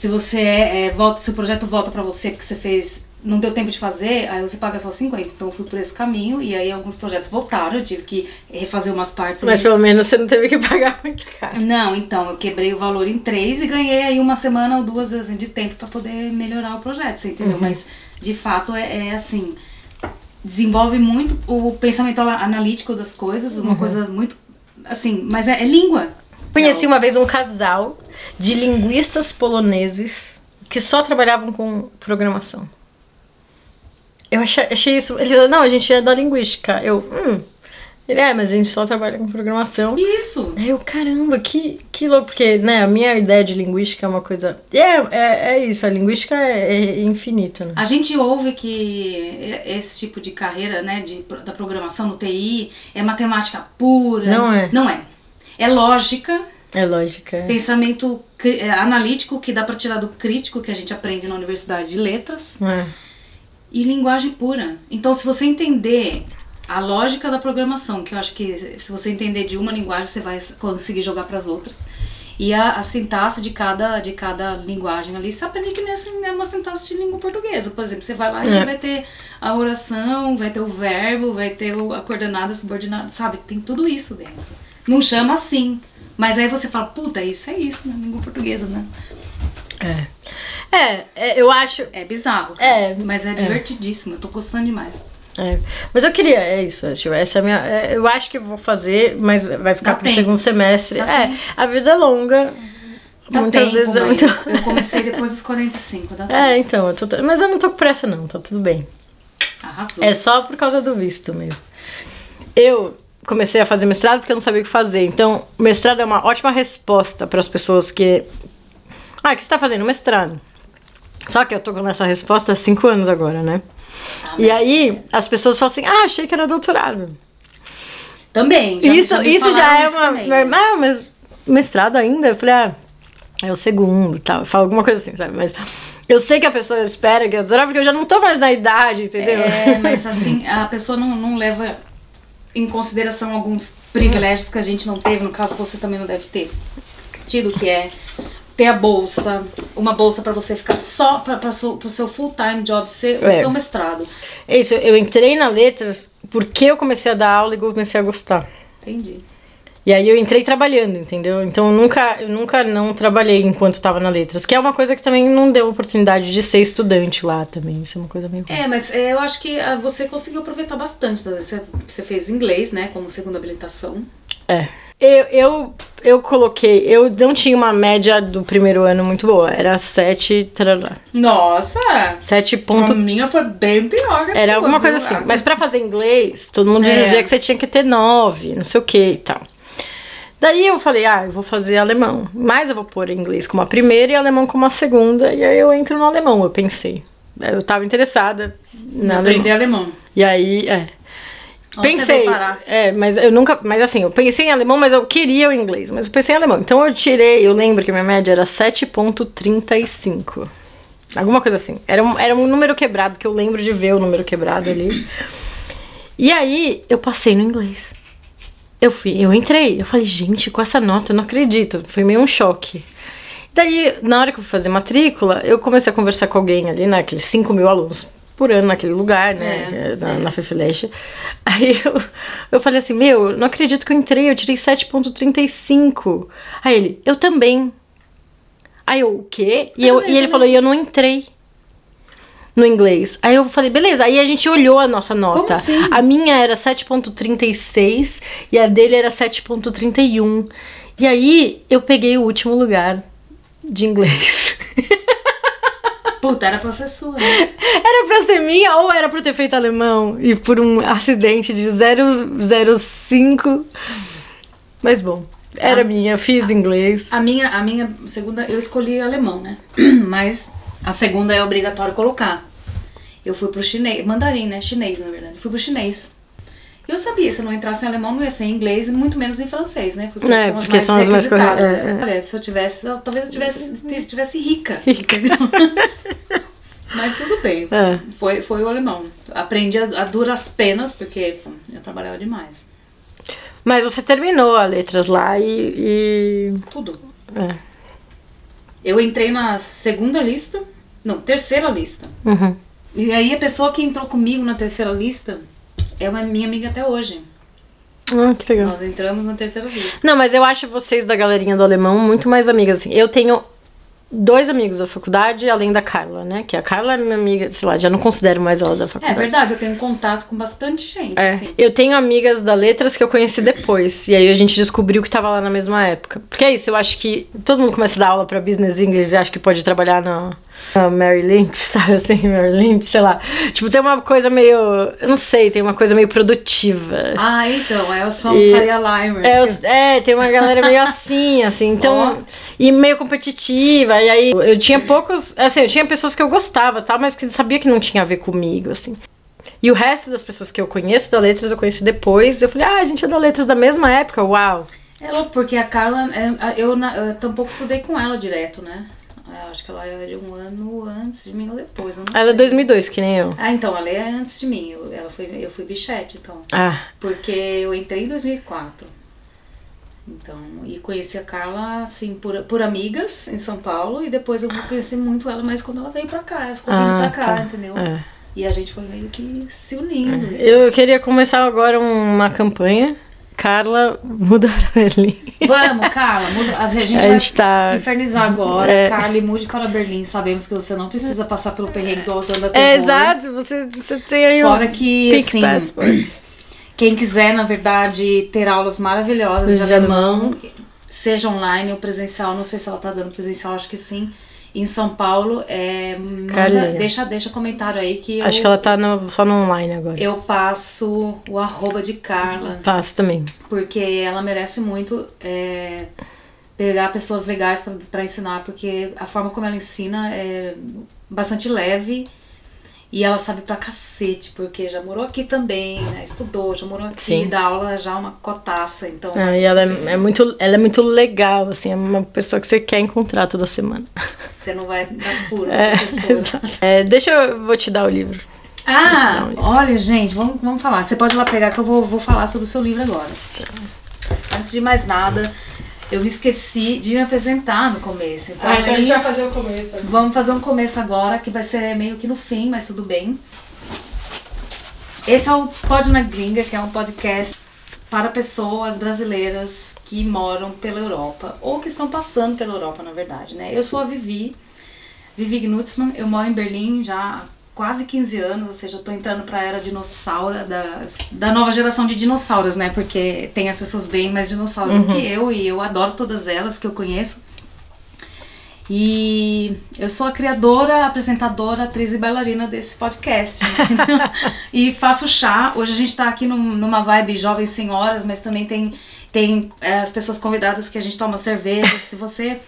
S1: se você é, é, volta, se o projeto volta pra você porque você fez, não deu tempo de fazer, aí você paga só 50. Então eu fui por esse caminho e aí alguns projetos voltaram, eu tive que refazer umas partes.
S2: Mas
S1: ali.
S2: pelo menos você não teve que [LAUGHS] pagar muito caro.
S1: Não, então eu quebrei o valor em três e ganhei aí uma semana ou duas assim, de tempo pra poder melhorar o projeto, você entendeu? Mas de fato é, é assim, desenvolve muito o pensamento analítico das coisas, uma coisa muito assim, mas é, é língua.
S2: Conheci uma vez um casal de linguistas poloneses que só trabalhavam com programação. Eu achei, achei isso. Ele falou, não, a gente é da linguística. Eu, hum. Ele é, mas a gente só trabalha com programação.
S1: Isso.
S2: Aí eu, caramba, que, que louco, porque, né, a minha ideia de linguística é uma coisa. É, é, é isso, a linguística é, é infinita, né?
S1: A gente ouve que esse tipo de carreira, né, de, da programação no TI é matemática pura.
S2: Não é.
S1: Não é. É lógica,
S2: É lógica. é.
S1: pensamento é, analítico que dá pra tirar do crítico que a gente aprende na Universidade de Letras
S2: É.
S1: e linguagem pura. Então, se você entender a lógica da programação, que eu acho que se você entender de uma linguagem, você vai conseguir jogar para as outras. E a, a sintaxe de cada, de cada linguagem ali, você aprende que nessa é uma sintaxe de língua portuguesa. Por exemplo, você vai lá e
S2: É.
S1: vai ter a oração, vai ter o verbo, vai ter o- a coordenada subordinada, sabe? Tem tudo isso dentro. Não chama assim. Mas aí você fala, puta, isso é isso na língua portuguesa, né?
S2: É. É, é, eu acho.
S1: É bizarro.
S2: É,
S1: Mas é divertidíssimo, eu tô gostando demais.
S2: É. Mas eu queria, é isso, tipo, essa é a minha. é, eu acho que vou fazer, mas vai ficar
S1: Dá
S2: pro
S1: tempo.
S2: segundo semestre.
S1: Dá
S2: é,
S1: tempo.
S2: a vida é longa.
S1: Dá
S2: muitas
S1: tempo,
S2: vezes é muito.
S1: Eu comecei depois dos 45, dá [LAUGHS] tempo.
S2: É, então, eu tô, mas eu não tô com pressa, não, tá tudo bem.
S1: Arrasou.
S2: É só por causa do visto mesmo. Eu comecei a fazer mestrado porque eu não sabia o que fazer. Então, mestrado é uma ótima resposta para as pessoas que. Ah, o que você tá fazendo? Mestrado. Só que eu tô com essa resposta há cinco anos agora, né?
S1: Ah,
S2: E aí, as pessoas falam assim: ah, achei que era doutorado.
S1: Também. Já,
S2: isso
S1: já
S2: isso já é uma.
S1: também.
S2: Ah, mas mestrado ainda? Eu falei, ah, é o segundo tal. Eu falo alguma coisa assim, sabe? Mas eu sei que a pessoa espera que é doutorado porque eu já não tô mais na idade, entendeu?
S1: É, mas assim, a pessoa não, não leva em consideração alguns privilégios que a gente não teve, no caso você também não deve ter tido, que é ter a bolsa, uma bolsa pra você ficar só para o seu full-time job, ser, o
S2: É.
S1: seu mestrado.
S2: É isso, eu entrei na letras porque eu comecei a dar aula e comecei a gostar.
S1: Entendi.
S2: E aí eu entrei trabalhando, entendeu? Então eu nunca, eu nunca não trabalhei enquanto estava na letras, que é uma coisa que também não deu oportunidade de ser estudante lá também. Isso é uma coisa meio.
S1: É, mas é, eu acho que ah, você conseguiu aproveitar bastante. Você, você fez inglês, né, como segunda habilitação.
S2: É. Eu, eu, eu coloquei, eu não tinha uma média do primeiro ano muito boa, era 7, tarará,
S1: Nossa!
S2: 7
S1: A
S2: ponto,
S1: minha foi bem pior que a
S2: era alguma coisa assim. Mas pra fazer inglês, todo mundo
S1: É.
S2: dizia que você tinha que ter 9, não sei o que e tal. Daí eu falei, ah, eu vou fazer alemão, mas eu vou pôr inglês como a primeira e alemão como a segunda, e aí eu entro no alemão, eu pensei. Eu tava interessada na alemão.
S1: Aprender alemão.
S2: E aí, é.
S1: Onde
S2: pensei. É, mas eu nunca. Mas assim, eu pensei em alemão, mas eu queria o inglês. Mas eu pensei em alemão. Então eu tirei, eu lembro que minha média era 7,35. Alguma coisa assim. Era um, era um número quebrado, que eu lembro de ver o número quebrado ali. E aí eu passei no inglês. Eu fui, eu entrei. Eu falei, gente, com essa nota, eu não acredito. Foi meio um choque. Daí, na hora que eu fui fazer matrícula, eu comecei a conversar com alguém ali, né? Aqueles 5 mil alunos por ano naquele lugar, né?
S1: É,
S2: na,
S1: é.
S2: na Fefeleche. Aí [LAUGHS] eu, eu falei assim, meu, não acredito que eu entrei, eu tirei 7.35. Aí ele, eu também. Aí eu, o quê? E,
S1: Eu
S2: eu,
S1: também,
S2: e ele
S1: também.
S2: falou, e eu não entrei no inglês. Aí eu falei, beleza. Aí a gente olhou a nossa nota.
S1: assim?
S2: A minha era 7.36 e a dele era 7.31. E aí eu peguei o último lugar de inglês. [LAUGHS]
S1: Puta, era pra ser sua, né? [LAUGHS]
S2: Era pra ser minha ou era pra eu ter feito alemão e por um acidente de 005. Mas bom, era
S1: Ah.
S2: minha, fiz inglês.
S1: A minha, a minha segunda, eu escolhi alemão, né? [CLEARS THROAT] Mas a segunda é obrigatório colocar. Eu fui pro chinês, mandarim, né? Chinês, na verdade. Fui pro chinês. Eu sabia, se eu não entrasse em alemão, não ia ser em inglês e muito menos em francês, né? Porque
S2: É,
S1: são as
S2: porque
S1: mais
S2: são as mais
S1: requisitadas,
S2: corre-
S1: né?
S2: é, é.
S1: Olha, se eu tivesse, talvez eu tivesse, tivesse rica. [LAUGHS]
S2: Rica.
S1: Mas tudo bem.
S2: É.
S1: Foi, foi o alemão. Aprendi a, a duras penas, porque eu trabalhava demais.
S2: Mas você terminou a letras lá e. e-
S1: Tudo.
S2: é.
S1: Eu entrei na segunda lista, não, terceira lista.
S2: Uhum.
S1: E aí a pessoa que entrou comigo na terceira lista é uma minha amiga até hoje.
S2: Ah, que legal.
S1: Nós entramos na terceira lista.
S2: Não, mas eu acho vocês da galerinha do alemão muito mais amigas. Assim. Eu tenho dois amigos da faculdade, além da Carla, né? Que a Carla é minha amiga, sei lá, já não considero mais ela da
S1: É
S2: faculdade.
S1: verdade, eu tenho contato com bastante gente,
S2: É,
S1: assim.
S2: eu tenho amigas da Letras que eu conheci depois. E aí a gente descobriu que tava lá na mesma época. Porque é isso, eu acho que todo mundo começa a dar aula pra Business English e acha que pode trabalhar na Mary Lynch, [LAUGHS] sabe assim? Mary Lynch, sei lá. Tipo, tem uma coisa meio. Eu não sei, tem uma coisa meio produtiva.
S1: Ah, então, é o som
S2: E-
S1: Faria Limers.
S2: É, é, tem uma galera meio assim, [LAUGHS] assim, então. E meio competitiva. E aí eu tinha poucos. Assim, eu tinha pessoas que eu gostava, tá? Mas que eu sabia que não tinha a ver comigo, assim. E o resto das pessoas que eu conheço da Letras, eu conheci depois. Eu falei, ah, a gente é da Letras da mesma época, uau.
S1: É louco, porque a Carla, é, eu, na- eu tampouco estudei com ela direto, né? Eu acho que ela é de um ano antes de mim ou depois, eu não
S2: Ela é
S1: sei.
S2: 2002, que nem eu.
S1: Ah, então, ela é antes de mim. Eu, ela foi, eu fui bichete, então.
S2: Ah,
S1: Porque eu entrei em 2004. Então, e conheci a Carla, assim, por, por amigas em São Paulo. E depois eu conheci muito ela, mas quando ela veio pra cá, ela ficou vindo
S2: ah
S1: pra cá,
S2: tá.
S1: entendeu?
S2: É.
S1: E a gente foi meio que se unindo.
S2: Eu queria começar agora uma campanha. Carla, muda pra Berlim.
S1: Vamos, Carla, muda. A gente
S2: A
S1: vai
S2: gente tá-
S1: infernizar agora.
S2: É.
S1: Carla, e mude para Berlim. Sabemos que você não precisa passar pelo perrengue do Alzanda
S2: É, exato, você, você tem aí
S1: Fora
S2: um
S1: que, assim,
S2: Passport.
S1: Quem quiser, na verdade, ter aulas maravilhosas de
S2: De
S1: alemão, seja online ou presencial, não sei se ela tá dando presencial, acho que sim. Em São Paulo, é, manda, deixa, deixa comentário aí que eu,
S2: Acho que ela tá no- só no online agora.
S1: eu passo o arroba de Carla,
S2: Faço também.
S1: porque ela merece muito é, pegar pessoas legais pra ensinar, porque a forma como ela ensina é bastante leve e ela sabe pra cacete, porque já morou aqui também, né? Estudou, já morou aqui,
S2: Sim.
S1: dá aula já uma cotaça, então
S2: É, e ela é, é muito, ela é muito legal, assim, é uma pessoa que você quer encontrar toda semana.
S1: você não vai dar furo
S2: É. É, deixa eu vou te dar o livro.
S1: Ah,
S2: dar
S1: olha, gente, vamos, vamos falar. Você pode ir lá pegar que eu vou, vou falar sobre o seu livro agora. Antes de mais nada, eu me esqueci de me apresentar no começo. Então, aí,
S2: fazer o começo.
S1: vamos fazer um começo agora, que vai ser meio que no fim, mas tudo bem. Esse é o Pod na Gringa, que é um podcast para pessoas brasileiras que moram pela Europa, ou que estão passando pela Europa, na verdade, né? Eu sou a Vivi, Vivi Gnutzmann, eu moro em Berlim já há quase 15 anos, ou seja, eu tô entrando pra era dinossauro, da, da nova geração de dinossauros, né? Porque tem as pessoas bem mais dinossauros do que eu, e eu adoro todas elas que eu conheço. E eu sou a criadora, apresentadora, atriz e bailarina desse podcast. entendeu? [LAUGHS] e faço chá. Hoje a gente tá aqui num- numa vibe jovens senhoras, mas também tem, tem é, as pessoas convidadas que a gente toma cerveja. Se você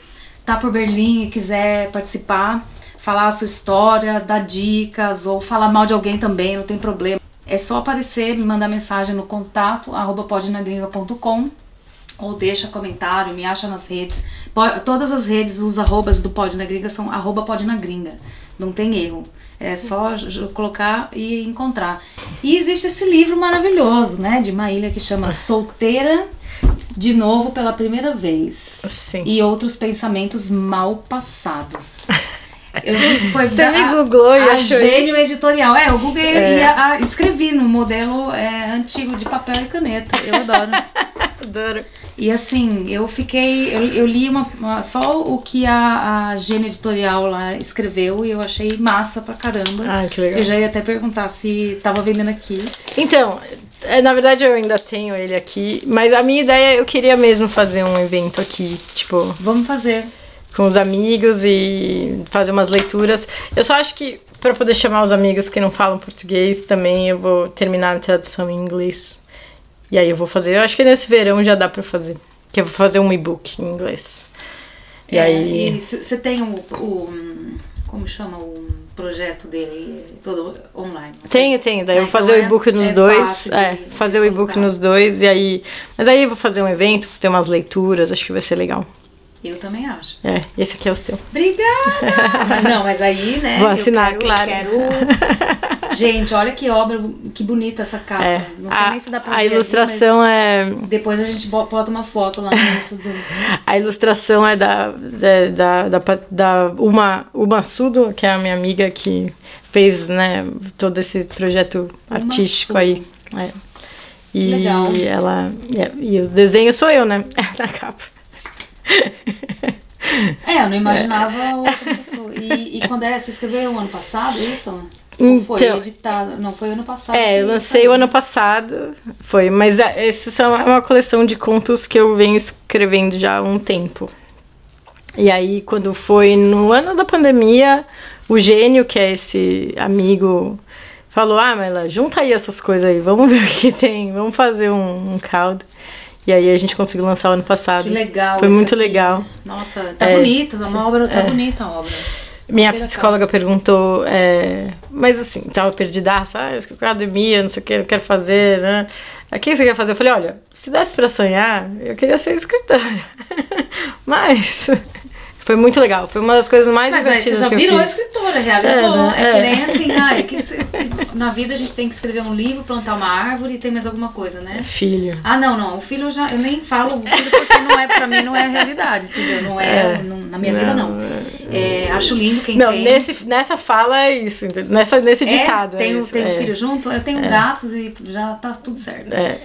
S1: tá por Berlim e quiser participar, falar a sua história, dar dicas ou falar mal de alguém também, não tem problema. é só aparecer, me mandar mensagem no contato arroba podnagringa.com ou deixa comentário, me acha nas redes. Todas as redes, os arrobas do Pod na Gringa são arroba Pod na Gringa. Não tem erro. É só colocar e encontrar. E existe esse livro maravilhoso, né? De Maília que chama Solteira de Novo pela Primeira Vez.
S2: Sim.
S1: E Outros Pensamentos Mal Passados. [LAUGHS] Eu vi que foi [LAUGHS]
S2: Você me googlou e
S1: a
S2: achou
S1: gênio editorial. É, eu googlei
S2: É.
S1: e a- a- escrevi no modelo é, antigo de papel e caneta. Eu adoro. [LAUGHS]
S2: Adoro.
S1: E assim, eu fiquei. Eu, eu li uma, uma- só o que a, a Gênia Editorial lá escreveu e eu achei massa pra caramba.
S2: Ai, que legal.
S1: Eu já ia até perguntar se tava vendendo aqui.
S2: Então, é, na verdade eu ainda tenho ele aqui, mas a minha ideia eu queria mesmo fazer um evento aqui, tipo,
S1: Vamos fazer.
S2: Com os amigos e fazer umas leituras. Eu só acho que para poder chamar os amigos que não falam português também eu vou terminar a tradução em inglês. E aí eu vou fazer, eu acho que nesse verão já dá pra fazer, que eu vou fazer um e-book em inglês. E
S1: É,
S2: aí
S1: você tem o, o- Como chama o projeto dele todo online?
S2: Tenho, tenho. Daí
S1: Ah,
S2: eu vou
S1: então
S2: fazer o
S1: é-
S2: e-book nos
S1: é
S2: dois.
S1: fácil
S2: É, fazer o e-book nos dois e aí. Mas aí eu vou fazer um evento, ter umas leituras, acho que vai ser legal.
S1: Eu também acho.
S2: É, esse aqui é o seu.
S1: Obrigada! Mas [LAUGHS] não, mas aí, né?
S2: Vou assinar,
S1: eu
S2: claro.
S1: quero, quero- [LAUGHS] Gente, olha que obra, que bonita essa capa.
S2: É.
S1: Não sei
S2: A,
S1: nem se dá pra
S2: a
S1: ver ali,
S2: ilustração é.
S1: mas depois a gente bo- bota uma foto lá nessa do. [LAUGHS]
S2: A ilustração é da, da, da, da, Uma, Uma Sudo, que é a minha amiga que fez né, todo esse projeto
S1: Uma
S2: artístico
S1: Sudo.
S2: aí. É. E
S1: Legal.
S2: ela. E, e o desenho sou eu, né? Na capa. [LAUGHS]
S1: É, eu não imaginava outra pessoa. E, e quando é, você escreveu ano passado isso? Ou foi
S2: Então-
S1: editado? Não, foi ano passado.
S2: É, eu lancei o ano passado, foi, mas é, esses são é uma coleção de contos que eu venho escrevendo já há um tempo. E aí, quando foi no ano da pandemia, o gênio, que é esse amigo, falou: Ah, Mela, junta aí essas coisas aí, vamos ver o que tem, vamos fazer um, um caldo. E aí a gente conseguiu lançar o ano passado.
S1: Que legal.
S2: Foi muito
S1: aqui.
S2: legal.
S1: Nossa, tá
S2: É,
S1: bonita, tá uma obra, tá
S2: é.
S1: bonita a obra.
S2: Minha psicóloga perguntou, é, mas assim, tava perdidaça, ah, academia, não sei o que, eu quero fazer, né? O que você quer fazer? Eu falei, olha, se desse pra sonhar, eu queria ser escritora. [LAUGHS] mas foi muito legal, foi uma das coisas mais
S1: Mas aí
S2: divertidas
S1: você já virou escritora, realizou.
S2: É, né?
S1: É, que
S2: É.
S1: nem assim, [LAUGHS] ai, na vida a gente tem que escrever um livro, plantar uma árvore e tem mais alguma coisa, né?
S2: Filho.
S1: Ah, não, não. O filho eu já. Eu nem falo o filho porque não é, pra mim não é realidade, entendeu? Não é.
S2: É.
S1: não- na minha vida não. É, acho lindo quem
S2: Não,
S1: tem.
S2: nesse, nessa fala é isso, entendeu? Nessa, nesse
S1: É,
S2: ditado. é
S1: tenho,
S2: isso,
S1: tenho
S2: é.
S1: filho junto, eu tenho gatos e já tá tudo certo.
S2: É.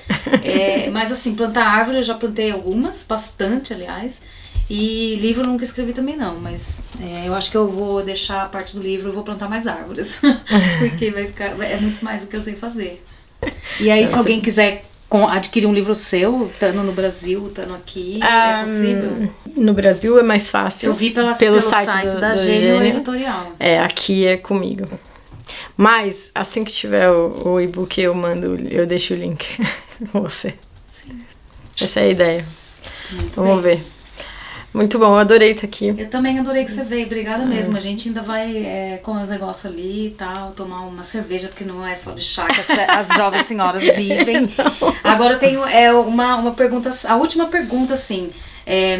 S1: É, mas assim, plantar árvore eu já plantei algumas, bastante, aliás. E livro eu nunca escrevi também não, mas é, eu acho que eu vou deixar a parte do livro, eu vou plantar mais árvores. [LAUGHS] porque vai ficar. É muito mais do que eu sei fazer. E aí, se alguém quiser adquirir um livro seu, estando no Brasil, estando aqui, é
S2: Ah,
S1: possível?
S2: No Brasil é mais fácil.
S1: Eu vi pela,
S2: pelo
S1: pelo,
S2: site
S1: site,
S2: do-
S1: da
S2: do
S1: Gênio
S2: Gênio.
S1: Editorial.
S2: É, aqui é comigo. Mas, assim que tiver o, o e-book, eu mando, eu deixo o link [LAUGHS] com você.
S1: Sim.
S2: Essa é a ideia.
S1: Muito
S2: Vamos
S1: bem.
S2: ver. Muito bom, adorei estar aqui.
S1: Eu também adorei que você veio, obrigada mesmo. A gente ainda vai é, comer os negócios ali e tal, tomar uma cerveja, porque não é só de chá que as, as jovens senhoras [LAUGHS] vivem. Agora eu tenho é, uma, uma pergunta, a última pergunta, assim. é,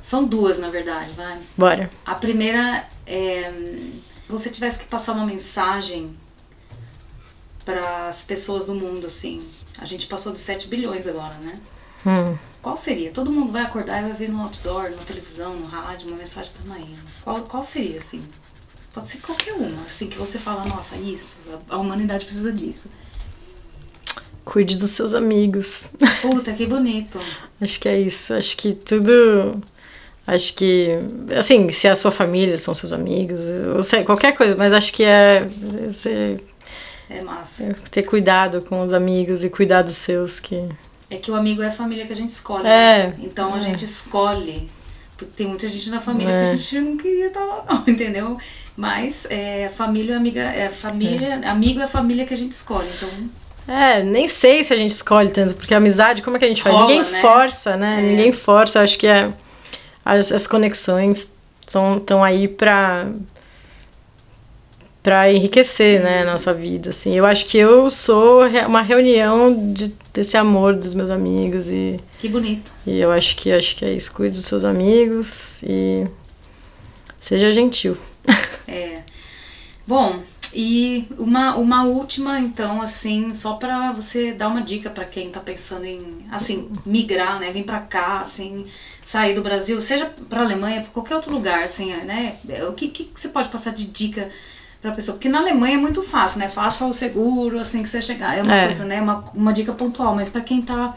S1: são duas, na verdade, vai.
S2: Bora.
S1: A primeira é. você tivesse que passar uma mensagem para as pessoas do mundo, assim. A gente passou de 7 bilhões agora, né?
S2: Hum.
S1: Qual seria? Todo mundo vai acordar e vai ver no outdoor, na televisão, no rádio, uma mensagem tamanho. Qual, qual seria, assim? Pode ser qualquer uma, assim, que você fala, nossa, isso, a, a humanidade precisa disso.
S2: Cuide dos seus amigos.
S1: Puta, que bonito. [LAUGHS]
S2: Acho que é isso. Acho que tudo. Acho que. Assim, se é a sua família, são seus amigos, ou sei, qualquer coisa, mas acho que é. Você
S1: É massa.
S2: é ter cuidado com os amigos e cuidar dos seus, que.
S1: É que o amigo é a família que a gente escolhe.
S2: É,
S1: né? Então a
S2: é.
S1: gente escolhe. Porque tem muita gente na família
S2: É.
S1: que a gente não queria estar lá, não, [LAUGHS] entendeu? Mas é, família, amiga, é família, amigo é a família que a gente escolhe. Então
S2: É, nem sei se a gente escolhe tanto, porque a amizade, como é que a gente faz?
S1: Rola,
S2: Ninguém
S1: né?
S2: força, né?
S1: É.
S2: Ninguém força. Acho que é, as, as conexões estão aí pra, para enriquecer, né, a nossa vida, assim. Eu acho que eu sou uma reunião de, desse amor dos meus amigos e,
S1: Que bonito.
S2: e eu acho que acho que é isso. Cuide dos seus amigos e seja gentil. [LAUGHS]
S1: É. Bom, e uma, uma última, então, assim, só pra você dar uma dica pra quem tá pensando em, assim, migrar, né? Vir pra cá, assim, sair do Brasil, seja pra Alemanha, pra qualquer outro lugar, assim, né? O que, que você pode passar de dica pra pessoa? Porque na Alemanha é muito fácil, né? Faça o seguro assim que você chegar. É uma
S2: É.
S1: coisa, né? Uma, uma dica pontual, mas pra quem tá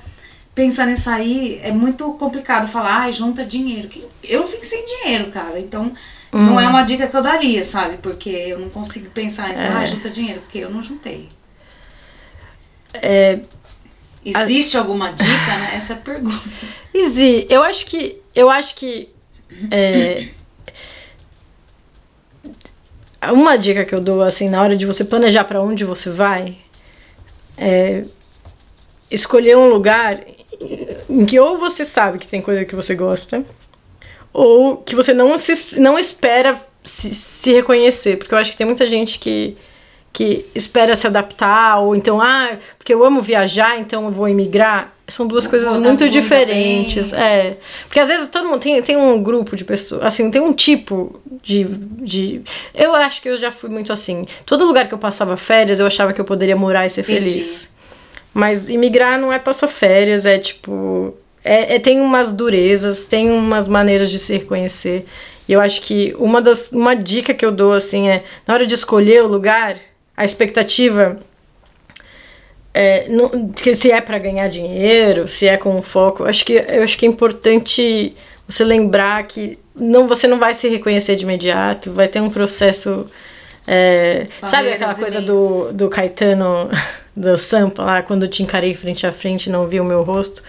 S1: pensando em sair, é muito complicado falar, ai, junta dinheiro. Eu vim sem dinheiro, cara, então não é uma dica que eu daria, sabe? Porque eu não consigo pensar nisso, ai, junta dinheiro, porque eu não juntei.
S2: É,
S1: Existe alguma dica, né? Essa é a pergunta.
S2: Izzy, eu acho que. Eu acho que. é, [CLEARS THROAT] uma dica que eu dou, assim, na hora de você planejar para onde você vai, é escolher um lugar em que ou você sabe que tem coisa que você gosta, ou que você não, se, não espera se, se reconhecer. Porque eu acho que tem muita gente que, que espera se adaptar, ou então, ah, porque eu amo viajar, então eu vou emigrar. São duas coisas muito diferentes.
S1: bem.
S2: É. Porque às vezes todo mundo tem, tem um grupo de pessoas, assim, tem um tipo de, de. Eu acho que eu já fui muito assim. Todo lugar que eu passava férias, eu achava que eu poderia morar e ser
S1: Entendi.
S2: feliz. Mas imigrar não é passar férias, é tipo. É, é- tem umas durezas, tem umas maneiras de se reconhecer. E eu acho que uma, das, uma dica que eu dou, assim, é na hora de escolher o lugar, a expectativa. É, não- que se é para ganhar dinheiro, se é com um foco, acho que eu acho que é importante você lembrar que não você não vai se reconhecer de imediato, vai ter um processo é, sabe aquela coisa do, do Caetano [LAUGHS] do Sampa lá quando te encarei frente a frente e não vi o meu rosto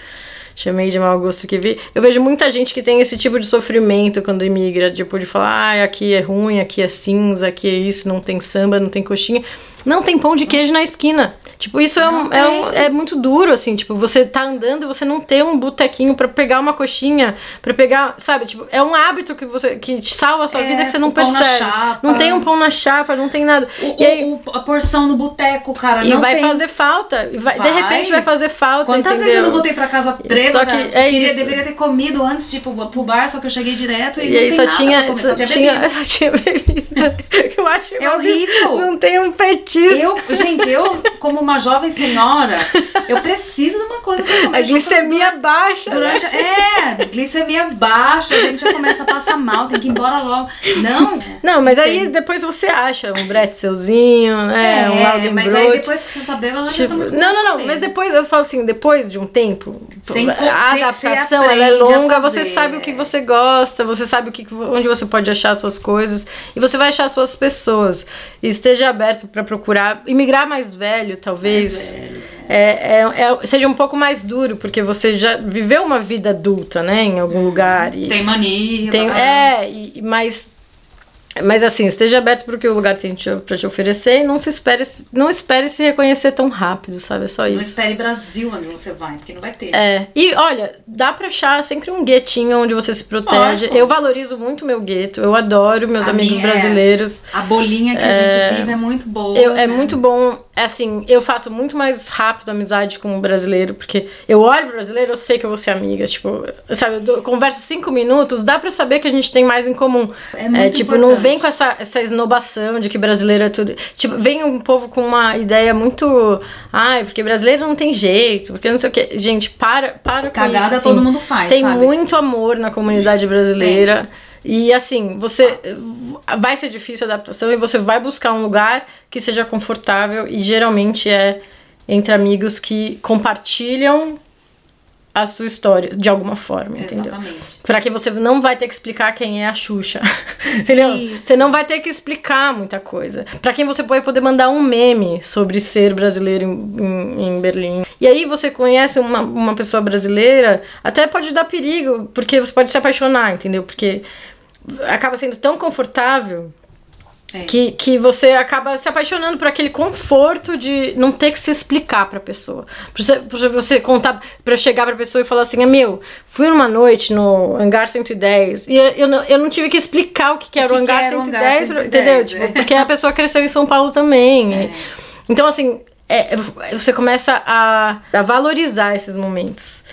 S2: chamei de mau gosto que vi. Eu vejo muita gente que tem esse tipo de sofrimento quando imigra tipo de falar ah, aqui é ruim aqui é cinza aqui é isso não tem samba não tem coxinha não tem pão de queijo na esquina tipo isso é, um,
S1: Não
S2: é, um- é muito duro assim tipo você tá andando e você não ter um botequinho pra pegar uma coxinha pra pegar sabe tipo é um hábito que você que te salva a sua
S1: É,
S2: vida que você não percebe não tem um pão na chapa não tem nada
S1: O,
S2: e aí
S1: o- a porção no boteco, cara,
S2: e
S1: não
S2: vai
S1: tem.
S2: fazer falta. e vai- de
S1: Vai.
S2: repente vai fazer falta.
S1: Quantas
S2: entendeu?
S1: vezes eu não voltei pra casa?
S2: Só que é
S1: queria,
S2: isso.
S1: deveria ter comido antes ir pro, bar, só que eu cheguei direto e,
S2: E aí só tinha,
S1: comer,
S2: só,
S1: só tinha bebida. [LAUGHS]
S2: só tinha bebida. [LAUGHS] eu acho
S1: É horrível.
S2: Não tem um petisco.
S1: Eu, gente, eu, como uma jovem senhora, eu preciso de uma coisa pra [LAUGHS] comer.
S2: a glicemia baixa.
S1: Durante, é, glicemia baixa, a gente já começa a passar mal, tem que ir embora logo. Não.
S2: Não, mas aí
S1: Tem.
S2: depois você acha um bretzelzinho, é, um
S1: É, mas aí
S2: Laugenbrot.
S1: depois que você tá bêbado, já
S2: Tipo,
S1: tá muito
S2: não, não, não,
S1: fodendo.
S2: mas depois eu falo assim, depois de um tempo,
S1: Sem
S2: a adaptação ela é longa, você sabe o que você gosta, você sabe o que, onde você pode achar suas coisas e você vai achar suas pessoas. E esteja aberto para procurar imigrar mais velho, talvez.
S1: Mais velho,
S2: É, é- é- seja um pouco mais duro, porque você já viveu uma vida adulta, né, em algum lugar. E,
S1: Tem mania.
S2: tem,
S1: babá.
S2: é, e, mas, mas assim, esteja aberto para o que o lugar tem te, pra te oferecer e não se espere, não espere se reconhecer tão rápido, sabe? É só
S1: Não
S2: isso.
S1: espere Brasil onde você vai, porque não vai ter.
S2: É, e olha, dá pra achar sempre um guetinho onde você se protege.
S1: Lógico.
S2: Eu valorizo muito meu gueto, eu adoro meus
S1: A
S2: amigos
S1: minha é-
S2: brasileiros.
S1: A bolinha que a gente vive é muito boa.
S2: Eu, é
S1: né?
S2: muito bom, assim, eu faço muito mais rápido amizade com o brasileiro, porque eu olho pro brasileiro, eu sei que eu vou ser amiga, tipo, sabe, eu converso cinco minutos, dá pra saber que a gente tem mais em comum.
S1: É muito
S2: tipo, não
S1: importante.
S2: Vem com essa, essa esnobação de que brasileiro é tudo. Tipo, vem um povo com uma ideia muito. Ai, porque brasileiro não tem jeito, porque não sei o que. Gente, para, para com
S1: Cagada
S2: isso.
S1: todo
S2: assim.
S1: mundo faz,
S2: Tem
S1: sabe?
S2: muito amor na comunidade brasileira. E assim, você vai ser difícil a adaptação e você vai buscar um lugar que seja confortável e geralmente é entre amigos que compartilham a sua história de alguma forma, entendeu?
S1: Exatamente.
S2: Pra que você não vai ter que explicar quem é a Xuxa. [LAUGHS] Entendeu?
S1: Isso.
S2: Você não vai ter que explicar muita coisa. Pra quem você vai poder mandar um meme sobre ser brasileiro em, em, em Berlim. E aí você conhece uma, uma pessoa brasileira, até pode dar perigo, porque você pode se apaixonar, entendeu? Porque acaba sendo tão confortável
S1: É.
S2: Que, que você acaba se apaixonando por aquele conforto de não ter que se explicar pra pessoa. Pra você, pra você contar, pra chegar pra pessoa e falar assim: meu, fui numa noite no Hangar 110 e eu, eu, não, eu não tive que explicar o que, que era o,
S1: que que
S2: hangar,
S1: era o
S2: 110,
S1: Hangar 110,
S2: entendeu?
S1: é.
S2: Tipo, porque a pessoa cresceu em São Paulo também. Então, assim, é, você começa a, a valorizar esses momentos.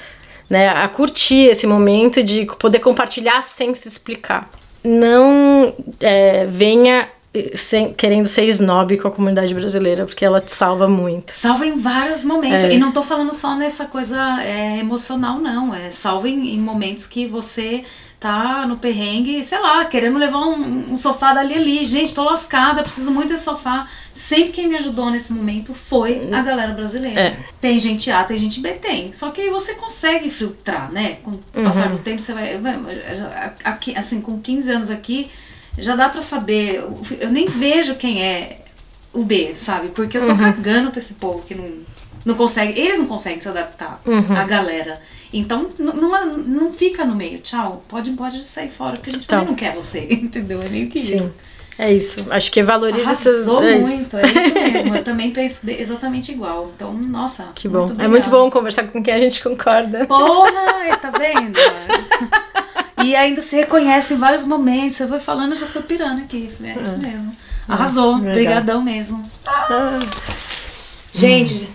S2: Né, a curtir esse momento de poder compartilhar sem se explicar. Não é, venha sem, querendo ser snob com a comunidade brasileira, porque ela te salva muito.
S1: Salva em vários momentos.
S2: É.
S1: E não tô falando só nessa coisa é, emocional, não. É salva em, em momentos que você tá no perrengue, sei lá, querendo levar um, um sofá dali ali. Gente, tô lascada, preciso muito desse sofá. Sempre quem me ajudou nesse momento foi a galera brasileira.
S2: É.
S1: Tem gente A, tem gente B, tem. Só que aí você consegue filtrar, né? Com o
S2: Uhum.
S1: passar do tempo, você vai. vai- Aqui, assim, com 15 anos aqui, já dá pra saber. Eu nem vejo quem é o B, sabe? Porque eu tô cagando pra esse povo que não, não consegue. Eles não conseguem se adaptar à galera. Então não, não fica no meio. Tchau. Pode, pode sair fora, porque a gente
S2: Então.
S1: também não quer você. [LAUGHS] Entendeu? É meio que isso.
S2: Sim. É isso. Acho que valoriza.
S1: Arrasou
S2: é isso.
S1: muito, é isso mesmo. Eu também penso exatamente igual. Então, nossa.
S2: Que bom.
S1: muito
S2: é muito bom conversar com quem a gente concorda.
S1: Porra, tá vendo? [LAUGHS] e ainda se reconhece em vários momentos. Você foi falando, eu já fui pirando aqui. Falei, é isso mesmo. Arrasou.
S2: legal.
S1: Obrigadão mesmo. Gente,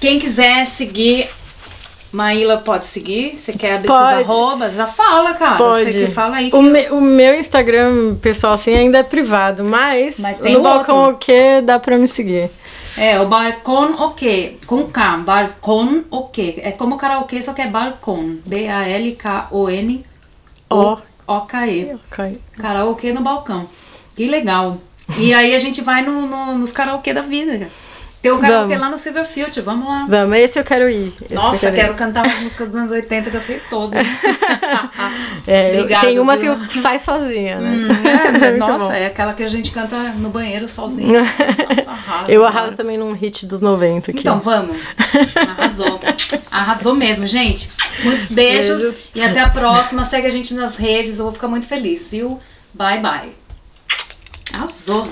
S1: quem quiser seguir, Maíla pode seguir. Você quer abrir
S2: Pode.
S1: seus arrobas? Já fala, cara.
S2: Pode.
S1: Você que fala aí. Que
S2: O, me- o meu Instagram, pessoal, assim, ainda é privado, mas,
S1: Mas
S2: no
S1: o
S2: balcão
S1: outro.
S2: o que dá pra me seguir.
S1: É, o balcão o quê? Com K. Balcão o quê? É como karaokê, só que é balcão. B-A-L-K-O-N. O-K-E.
S2: Ok.
S1: Karaokê no balcão. Que legal. E aí a gente vai no, no- nos karaokê da vida. cara. Tem um karaokê lá no Silverfield, vamos lá.
S2: Vamos, esse eu quero ir.
S1: Nossa,
S2: eu
S1: quero
S2: ir.
S1: cantar umas músicas dos anos 80 que eu sei todas. [LAUGHS]
S2: É,
S1: Obrigada,
S2: tem uma
S1: viu?
S2: assim que sai sozinha, né?
S1: Hum, [LAUGHS] é,
S2: Muito
S1: nossa,
S2: bom.
S1: é aquela que a gente canta no banheiro sozinho. [LAUGHS] Nossa, arrasa.
S2: Eu
S1: cara.
S2: arraso também num hit dos 90 aqui.
S1: Então, vamos. Arrasou. Arrasou mesmo, gente. Muitos beijos,
S2: Beijos.
S1: e até a próxima. Segue a gente nas redes, eu vou ficar muito feliz, viu? Bye, bye. Arrasou.